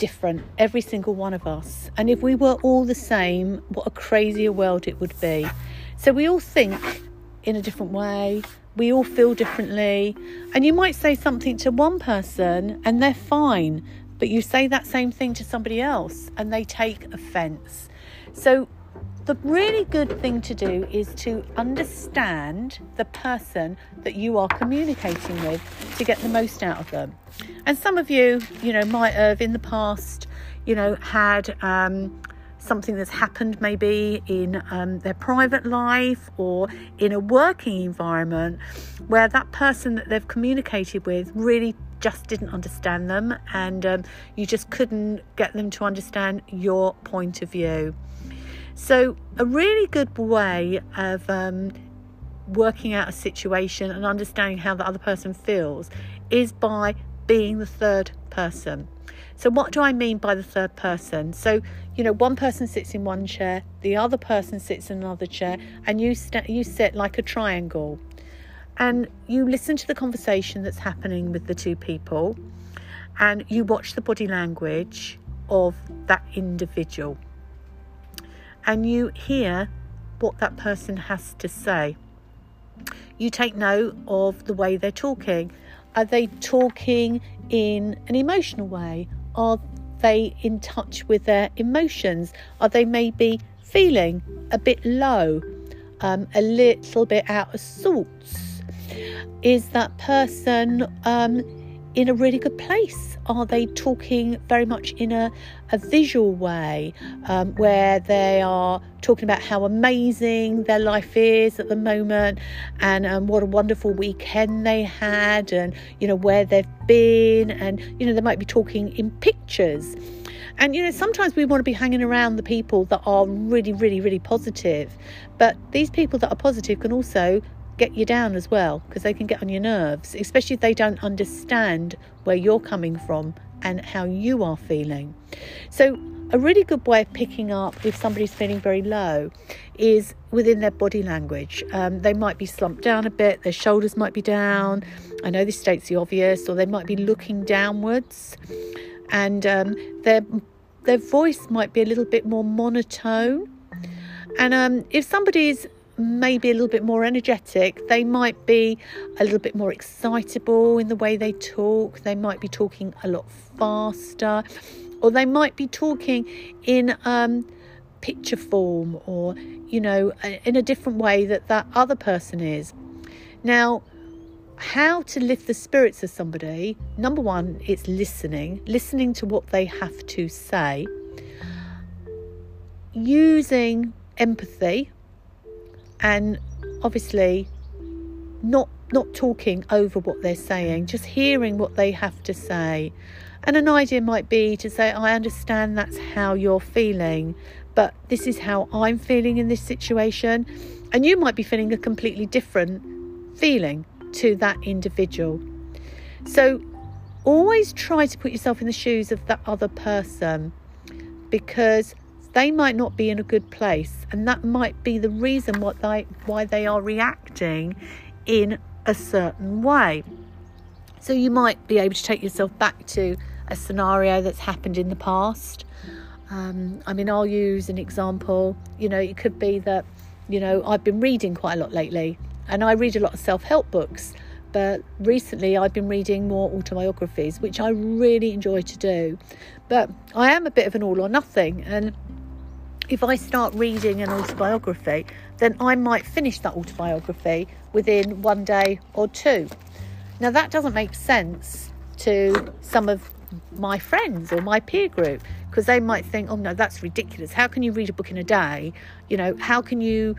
different, every single one of us, and if we were all the same, what a crazier world it would be. So, we all think in a different way. We all feel differently. And you might say something to one person and they're fine, but you say that same thing to somebody else and they take offense. So, the really good thing to do is to understand the person that you are communicating with to get the most out of them. And some of you, you know, might have in the past, you know, had um, something that's happened maybe in um, their private life or in a working environment where that person that they've communicated with really just didn't understand them and um, you just couldn't get them to understand your point of view. So, a really good way of um, working out a situation and understanding how the other person feels is by being the third person. So, what do I mean by the third person? So, you know, one person sits in one chair, the other person sits in another chair, and you st- you sit like a triangle, and you listen to the conversation that's happening with the two people, and you watch the body language of that individual, and you hear what that person has to say. You take note of the way they're talking Are they talking in an emotional way? Are they in touch with their emotions? Are they maybe feeling a bit low, um, a little bit out of sorts? Is that person um, in a really good place? Are they talking very much in a, a visual way um, where they are talking about how amazing their life is at the moment and um, what a wonderful weekend they had and, you know, where they've been? And, you know, they might be talking in pictures. And, you know, sometimes we want to be hanging around the people that are really, really, really positive. But these people that are positive can also get you down as well because they can get on your nerves, especially if they don't understand where you're coming from and how you are feeling. So, a really good way of picking up if somebody's feeling very low is within their body language. Um, they might be slumped down a bit, their shoulders might be down. I know this states the obvious, or they might be looking downwards, and um, their their voice might be a little bit more monotone. And um, if somebody's maybe a little bit more energetic. They might be a little bit more excitable in the way they talk. They might be talking a lot faster, or they might be talking in um, picture form or, you know, in a different way that that other person is. Now, how to lift the spirits of somebody number one, it's listening, listening to what they have to say, using empathy and obviously not not talking over what they're saying, just hearing what they have to say. And an idea might be to say, I understand that's how you're feeling, but this is how I'm feeling in this situation. And you might be feeling a completely different feeling to that individual. So always try to put yourself in the shoes of that other person because they might not be in a good place, and that might be the reason what they, why they are reacting in a certain way. So you might be able to take yourself back to a scenario that's happened in the past. Um, I mean, I'll use an example. You know, it could be that, you know, I've been reading quite a lot lately, and I read a lot of self help books. But recently, I've been reading more autobiographies, which I really enjoy to do. But I am a bit of an all or nothing, and if I start reading an autobiography, then I might finish that autobiography within one day or two. Now, that doesn't make sense to some of my friends or my peer group because they might think, oh no, that's ridiculous. How can you read a book in a day? You know, how can you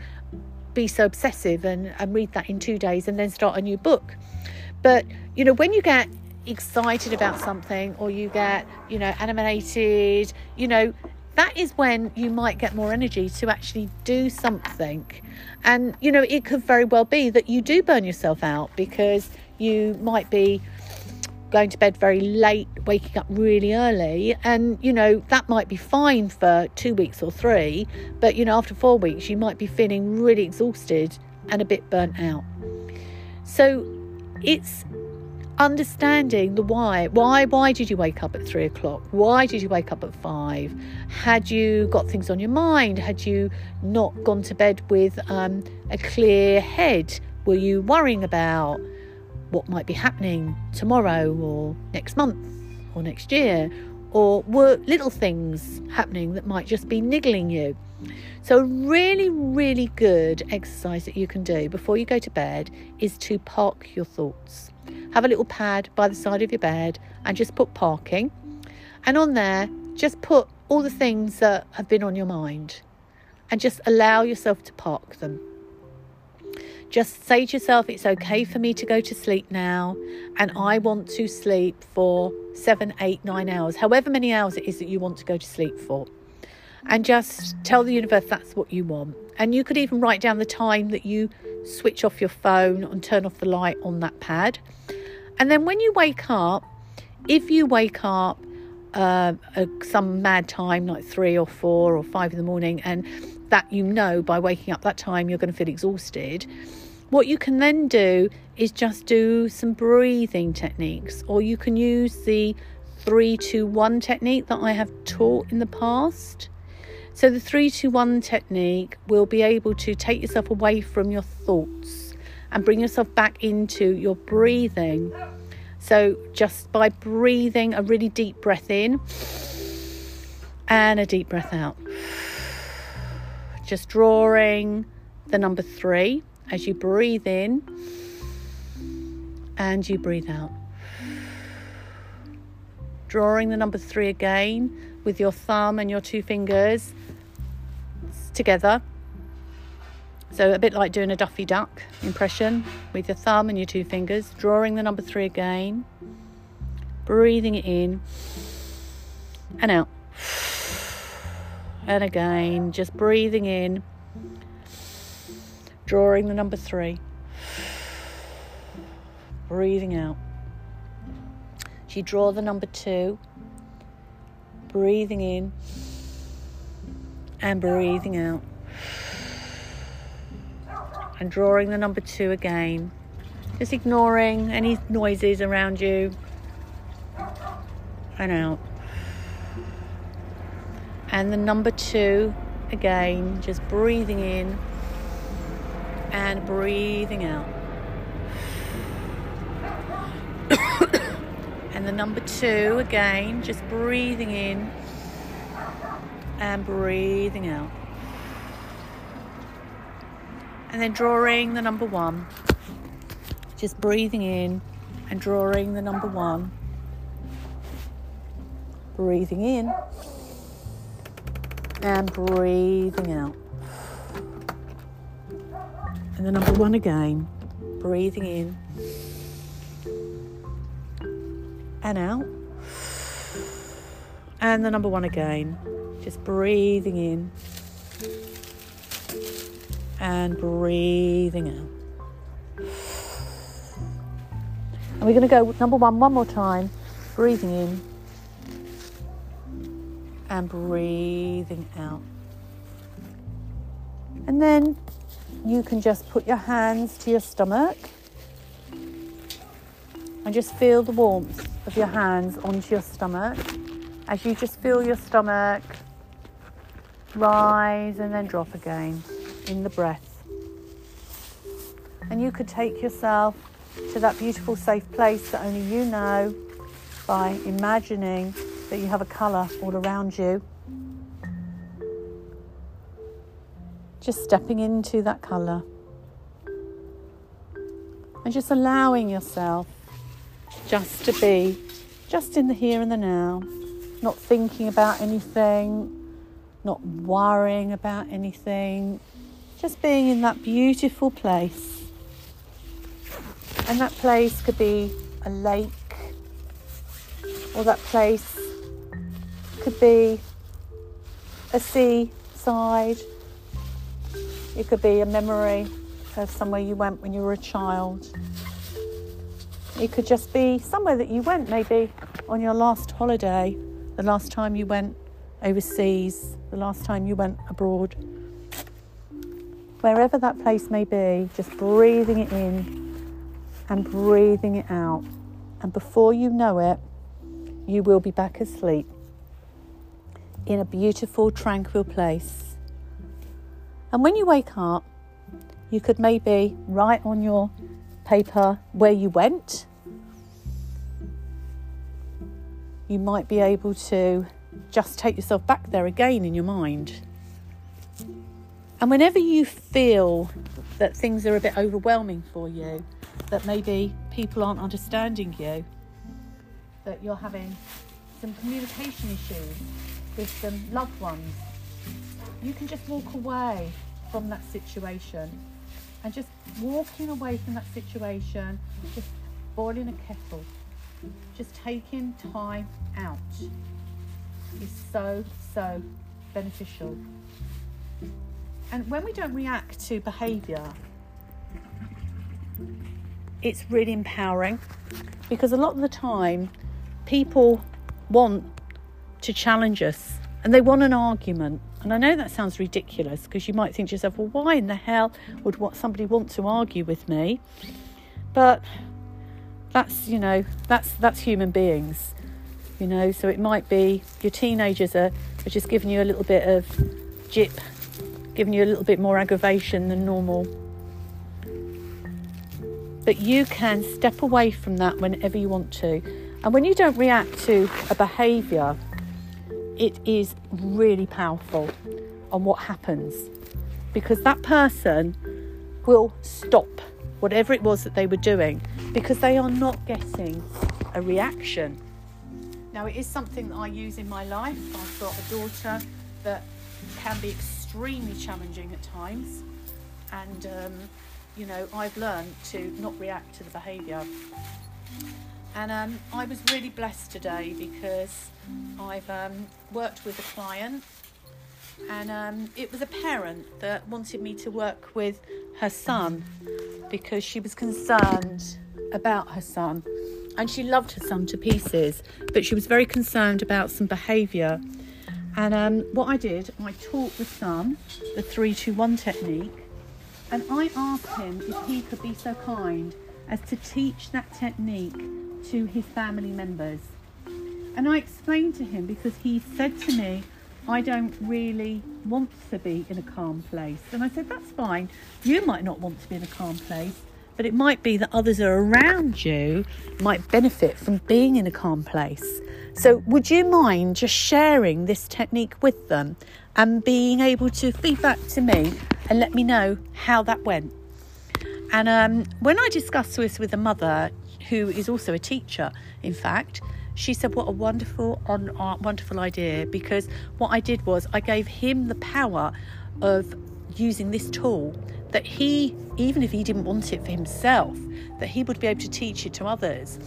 be so obsessive and, and read that in two days and then start a new book? But, you know, when you get excited about something or you get, you know, animated, you know, that is when you might get more energy to actually do something. And, you know, it could very well be that you do burn yourself out because you might be going to bed very late, waking up really early. And, you know, that might be fine for two weeks or three. But, you know, after four weeks, you might be feeling really exhausted and a bit burnt out. So it's understanding the why. Why why did you wake up at three o'clock? Why did you wake up at five? Had you got things on your mind? Had you not gone to bed with um, a clear head? Were you worrying about what might be happening tomorrow or next month or next year? Or were little things happening that might just be niggling you? So, a really, really good exercise that you can do before you go to bed is to park your thoughts have a little pad by the side of your bed and just put parking. And on there, just put all the things that have been on your mind and just allow yourself to park them. Just say to yourself, it's okay for me to go to sleep now, and I want to sleep for seven, eight, nine hours, however many hours it is that you want to go to sleep for. And just tell the universe that's what you want. And you could even write down the time that you switch off your phone and turn off the light on that pad. And then when you wake up, if you wake up uh, some mad time, like three or four or five in the morning, and that you know by waking up that time you're going to feel exhausted, what you can then do is just do some breathing techniques, or you can use the three, two, one technique that I have taught in the past. So, the three, two, one technique will be able to take yourself away from your thoughts and bring yourself back into your breathing. So, just by breathing a really deep breath in and a deep breath out, just drawing the number three as you breathe in and you breathe out. Drawing the number three again with your thumb and your two fingers together. So, a bit like doing a Daffy Duck impression with your thumb and your two fingers, drawing the number three again, breathing it in and out. And again, just breathing in, drawing the number three, breathing out. As you draw the number two, breathing in and breathing out. And drawing the number two again. Just ignoring any noises around you. And out. And the number two again, just breathing in and breathing out. and the number two again, just breathing in and breathing out. And then drawing the number one, just breathing in and drawing the number one, breathing in and breathing out. And the number one again, breathing in and out. And the number one again, just breathing in and breathing out. And we're going to go number one one more time, breathing in and breathing out. And then you can just put your hands to your stomach and just feel the warmth of your hands onto your stomach as you just feel your stomach rise and then drop again in the breath. And you could take yourself to that beautiful, safe place that only you know by imagining that you have a colour all around you. Just stepping into that colour and just allowing yourself just to be just in the here and the now, not thinking about anything, not worrying about anything, just being in that beautiful place. And that place could be a lake, or that place could be a seaside, it could be a memory of somewhere you went when you were a child. It could just be somewhere that you went, maybe on your last holiday, the last time you went overseas, the last time you went abroad. Wherever that place may be, just breathing it in and breathing it out. And before you know it, you will be back asleep in a beautiful, tranquil place. And when you wake up, you could maybe write on your paper where you went. You might be able to just take yourself back there again in your mind. And whenever you feel that things are a bit overwhelming for you, that maybe people aren't understanding you, that you're having some communication issues with some loved ones, you can just walk away from that situation. And just walking away from that situation, just boiling a kettle, just taking time out is so, so beneficial. And when we don't react to behaviour, it's really empowering because a lot of the time people want to challenge us and they want an argument. And I know that sounds ridiculous because you might think to yourself, well, why in the hell would what somebody want to argue with me? But that's, you know, that's that's human beings you know. So it might be your teenagers are, are just giving you a little bit of jip, giving you a little bit more aggravation than normal. but you can step away from that whenever you want to. And when you don't react to a behaviour, it is really powerful on what happens because that person will stop whatever it was that they were doing because they are not getting a reaction. Now, it is something that I use in my life. I've got a daughter that can be extremely challenging at times, and um, you know, I've learned to not react to the behaviour. And um, I was really blessed today because I've um, worked with a client, and um, it was a parent that wanted me to work with her son because she was concerned about her son. And she loved her son to pieces, but she was very concerned about some behaviour. And um, what I did, I taught the son the 321 technique, and I asked him if he could be so kind as to teach that technique to his family members. And I explained to him because he said to me, I don't really want to be in a calm place. And I said, That's fine. You might not want to be in a calm place, but it might be that others are around you might benefit from being in a calm place. So, would you mind just sharing this technique with them and being able to feedback to me and let me know how that went? And um, when I discussed this with a mother who is also a teacher, in fact, she said, "What a wonderful, on, uh, wonderful idea!" Because what I did was I gave him the power of using this tool that he, even if he didn't want it for himself, that he would be able to teach it to others.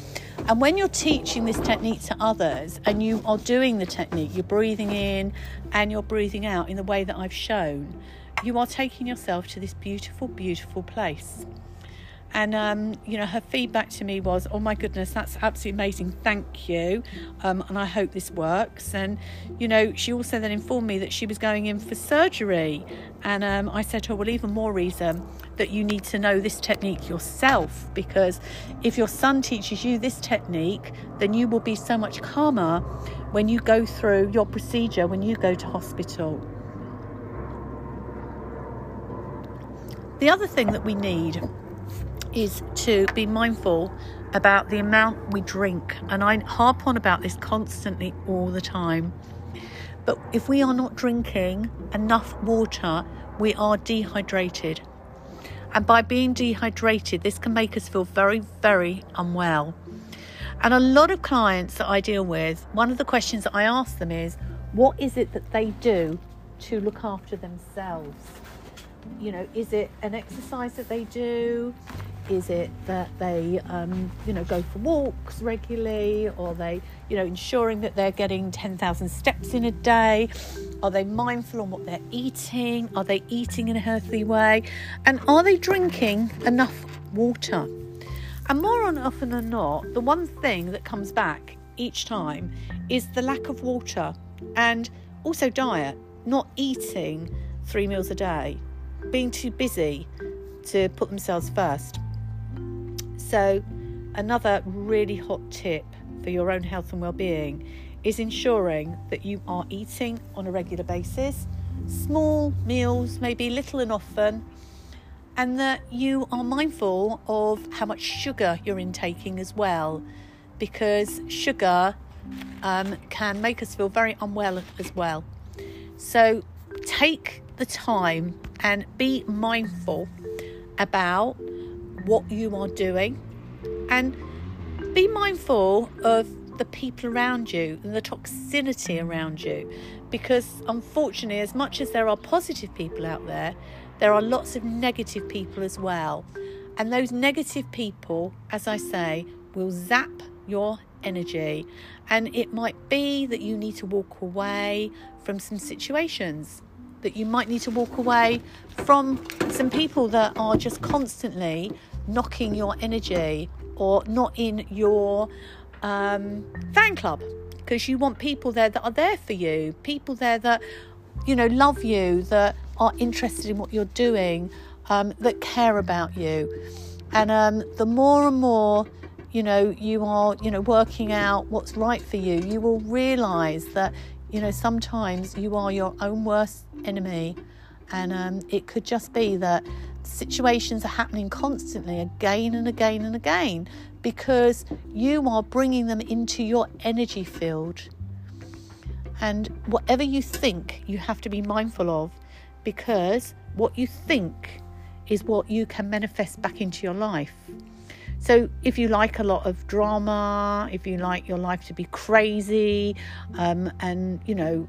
And when you're teaching this technique to others and you are doing the technique, you're breathing in and you're breathing out in the way that I've shown, you are taking yourself to this beautiful, beautiful place. And um, you know, her feedback to me was, "Oh my goodness, that's absolutely amazing. Thank you." Um, and I hope this works. And you know, she also then informed me that she was going in for surgery. And um, I said to her, "Well, even more reason that you need to know this technique yourself, because if your son teaches you this technique, then you will be so much calmer when you go through your procedure when you go to hospital." The other thing that we need is to be mindful about the amount we drink. And I harp on about this constantly all the time. But if we are not drinking enough water, we are dehydrated. And by being dehydrated, this can make us feel very, very unwell. And a lot of clients that I deal with, one of the questions that I ask them is, what is it that they do to look after themselves? You know, is it an exercise that they do? Is it that they, um, you know, go for walks regularly, or they, you know, ensuring that they're getting 10,000 steps in a day? Are they mindful on what they're eating? Are they eating in a healthy way? And are they drinking enough water? And more often than not, the one thing that comes back each time is the lack of water and also diet, not eating three meals a day, being too busy to put themselves first. So, another really hot tip for your own health and well-being is ensuring that you are eating on a regular basis, small meals, maybe little and often, and that you are mindful of how much sugar you're intaking as well, because sugar um, can make us feel very unwell as well. So take the time and be mindful about what you are doing. And be mindful of the people around you and the toxicity around you because unfortunately as much as there are positive people out there there are lots of negative people as well. And those negative people as i say will zap your energy. And it might be that you need to walk away from some situations that you might need to walk away from some people that are just constantly knocking your energy or not in your um, fan club. Because you want people there that are there for you, people there that you know love you, that are interested in what you're doing, um, that care about you, and um, the more and more you know you are you know working out what's right for you, you will realise that you know sometimes you are your own worst enemy, and um, it could just be that situations are happening constantly again and again and again because you are bringing them into your energy field. And whatever you think, you have to be mindful of because what you think is what you can manifest back into your life. So, if you like a lot of drama, if you like your life to be crazy, um, and you know,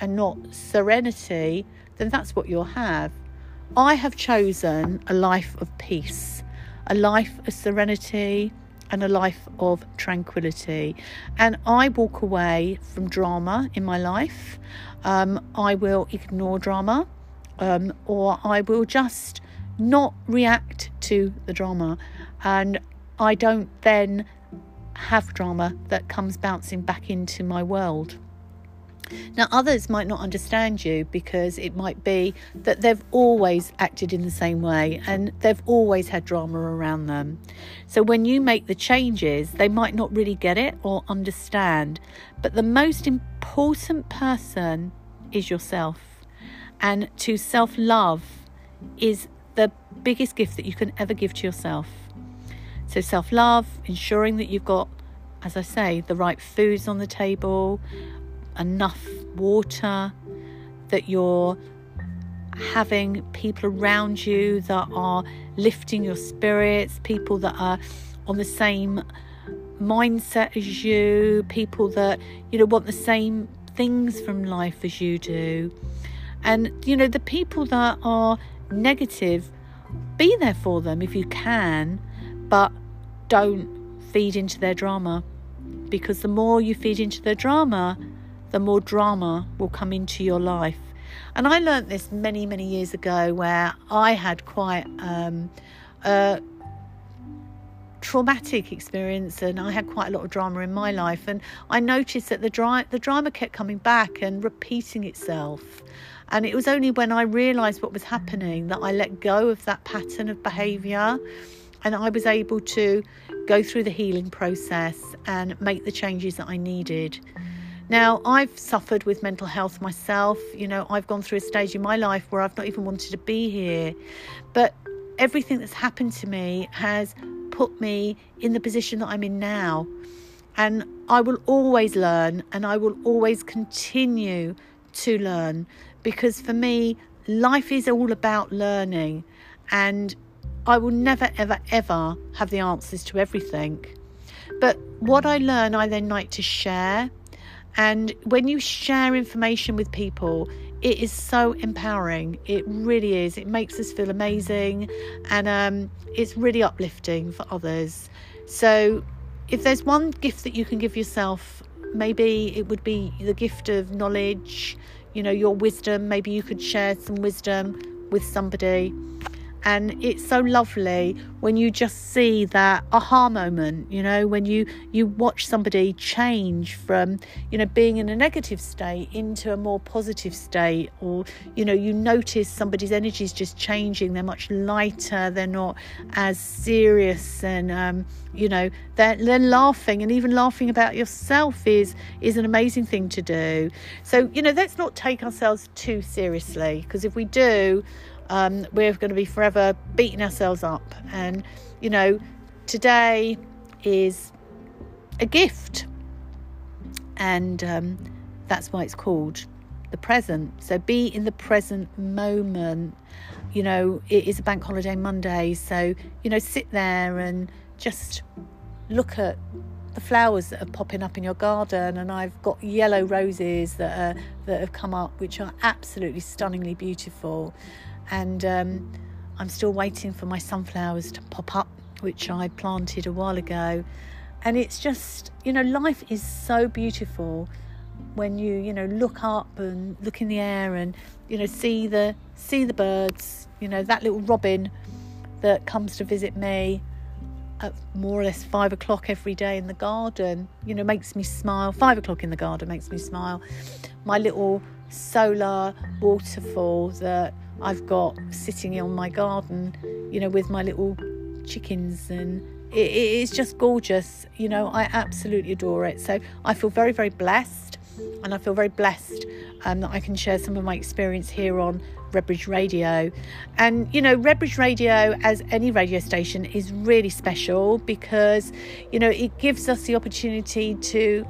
and not serenity, then that's what you'll have. I have chosen a life of peace, a life of serenity, and a life of tranquility. And I walk away from drama in my life. Um, I will ignore drama, um, or I will just not react to the drama. And I don't then have drama that comes bouncing back into my world. Now, others might not understand you because it might be that they've always acted in the same way and they've always had drama around them. So, when you make the changes, they might not really get it or understand. But the most important person is yourself. And to self love is the biggest gift that you can ever give to yourself. So, self love, ensuring that you've got, as I say, the right foods on the table, enough water, that you're having people around you that are lifting your spirits, people that are on the same mindset as you, people that, you know, want the same things from life as you do. And, you know, the people that are negative, be there for them if you can, but don't feed into their drama. Because the more you feed into their drama, the more drama will come into your life. And I learnt this many, many years ago where I had quite um, a traumatic experience and I had quite a lot of drama in my life. And I noticed that the, dry, the drama kept coming back and repeating itself. And it was only when I realised what was happening that I let go of that pattern of behaviour and I was able to go through the healing process and make the changes that I needed. Now, I've suffered with mental health myself. You know, I've gone through a stage in my life where I've not even wanted to be here. But everything that's happened to me has put me in the position that I'm in now. And I will always learn and I will always continue to learn because for me, life is all about learning. And I will never, ever, ever have the answers to everything. But what I learn, I then like to share and when you share information with people, it is so empowering. It really is. It makes us feel amazing and um, it's really uplifting for others. So, if there's one gift that you can give yourself, maybe it would be the gift of knowledge, you know, your wisdom. Maybe you could share some wisdom with somebody and it's so lovely when you just see that aha moment you know when you you watch somebody change from you know being in a negative state into a more positive state or you know you notice somebody's energy is just changing they're much lighter they're not as serious and um, you know they're, they're laughing and even laughing about yourself is is an amazing thing to do. So you know let's not take ourselves too seriously because if we do um, we're going to be forever beating ourselves up. And, you know, today is a gift. And um, that's why it's called the present. So be in the present moment. You know, it is a bank holiday Monday. So, you know, sit there and just look at the flowers that are popping up in your garden and I've got yellow roses that are that have come up which are absolutely stunningly beautiful and um, I'm still waiting for my sunflowers to pop up, which I planted a while ago. And it's just, you know, life is so beautiful when you, you know, look up and look in the air and, you know, see the see the birds. You know, that little robin that comes to visit me at more or less five o'clock every day in the garden, you know, makes me smile. Five o'clock in the garden makes me smile. My little solar waterfall that I've got sitting on my garden, you know, with my little chickens and it, it is just gorgeous. You know, I absolutely adore it. So I feel very, very blessed and I feel very blessed um, that I can share some of my experience here on Redbridge Radio. And, you know, Redbridge Radio, as any radio station, is really special because, you know, it gives us the opportunity to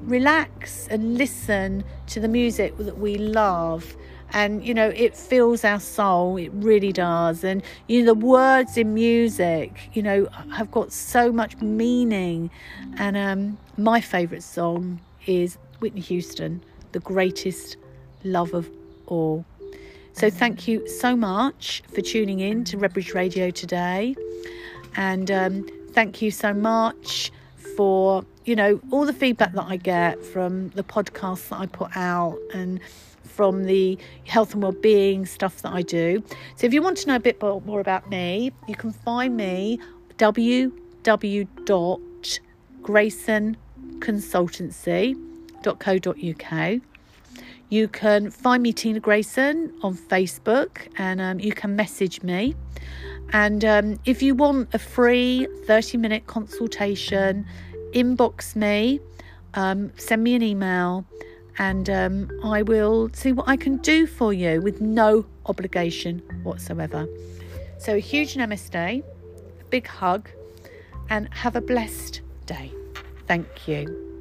relax and listen to the music that we love and you know it fills our soul it really does. And you know the words in music you know have got so much meaning. And um, my favorite song is whitney houston the greatest love of all. So thank you so much for tuning in to redbridge radio today. And um, thank you so much for you know all the feedback that i get from the podcasts that i put out. And from the health and well-being stuff that I do. So if you want to know a bit more about me, you can find me www.graysonconsultancy.co.uk. You can find me Tina Grayson on Facebook and um, you can message me. And um, if you want a free 30 minute consultation, inbox me, um, send me an email and um, I will see what I can do for you with no obligation whatsoever. So, a huge namaste, a big hug, and have a blessed day. Thank you.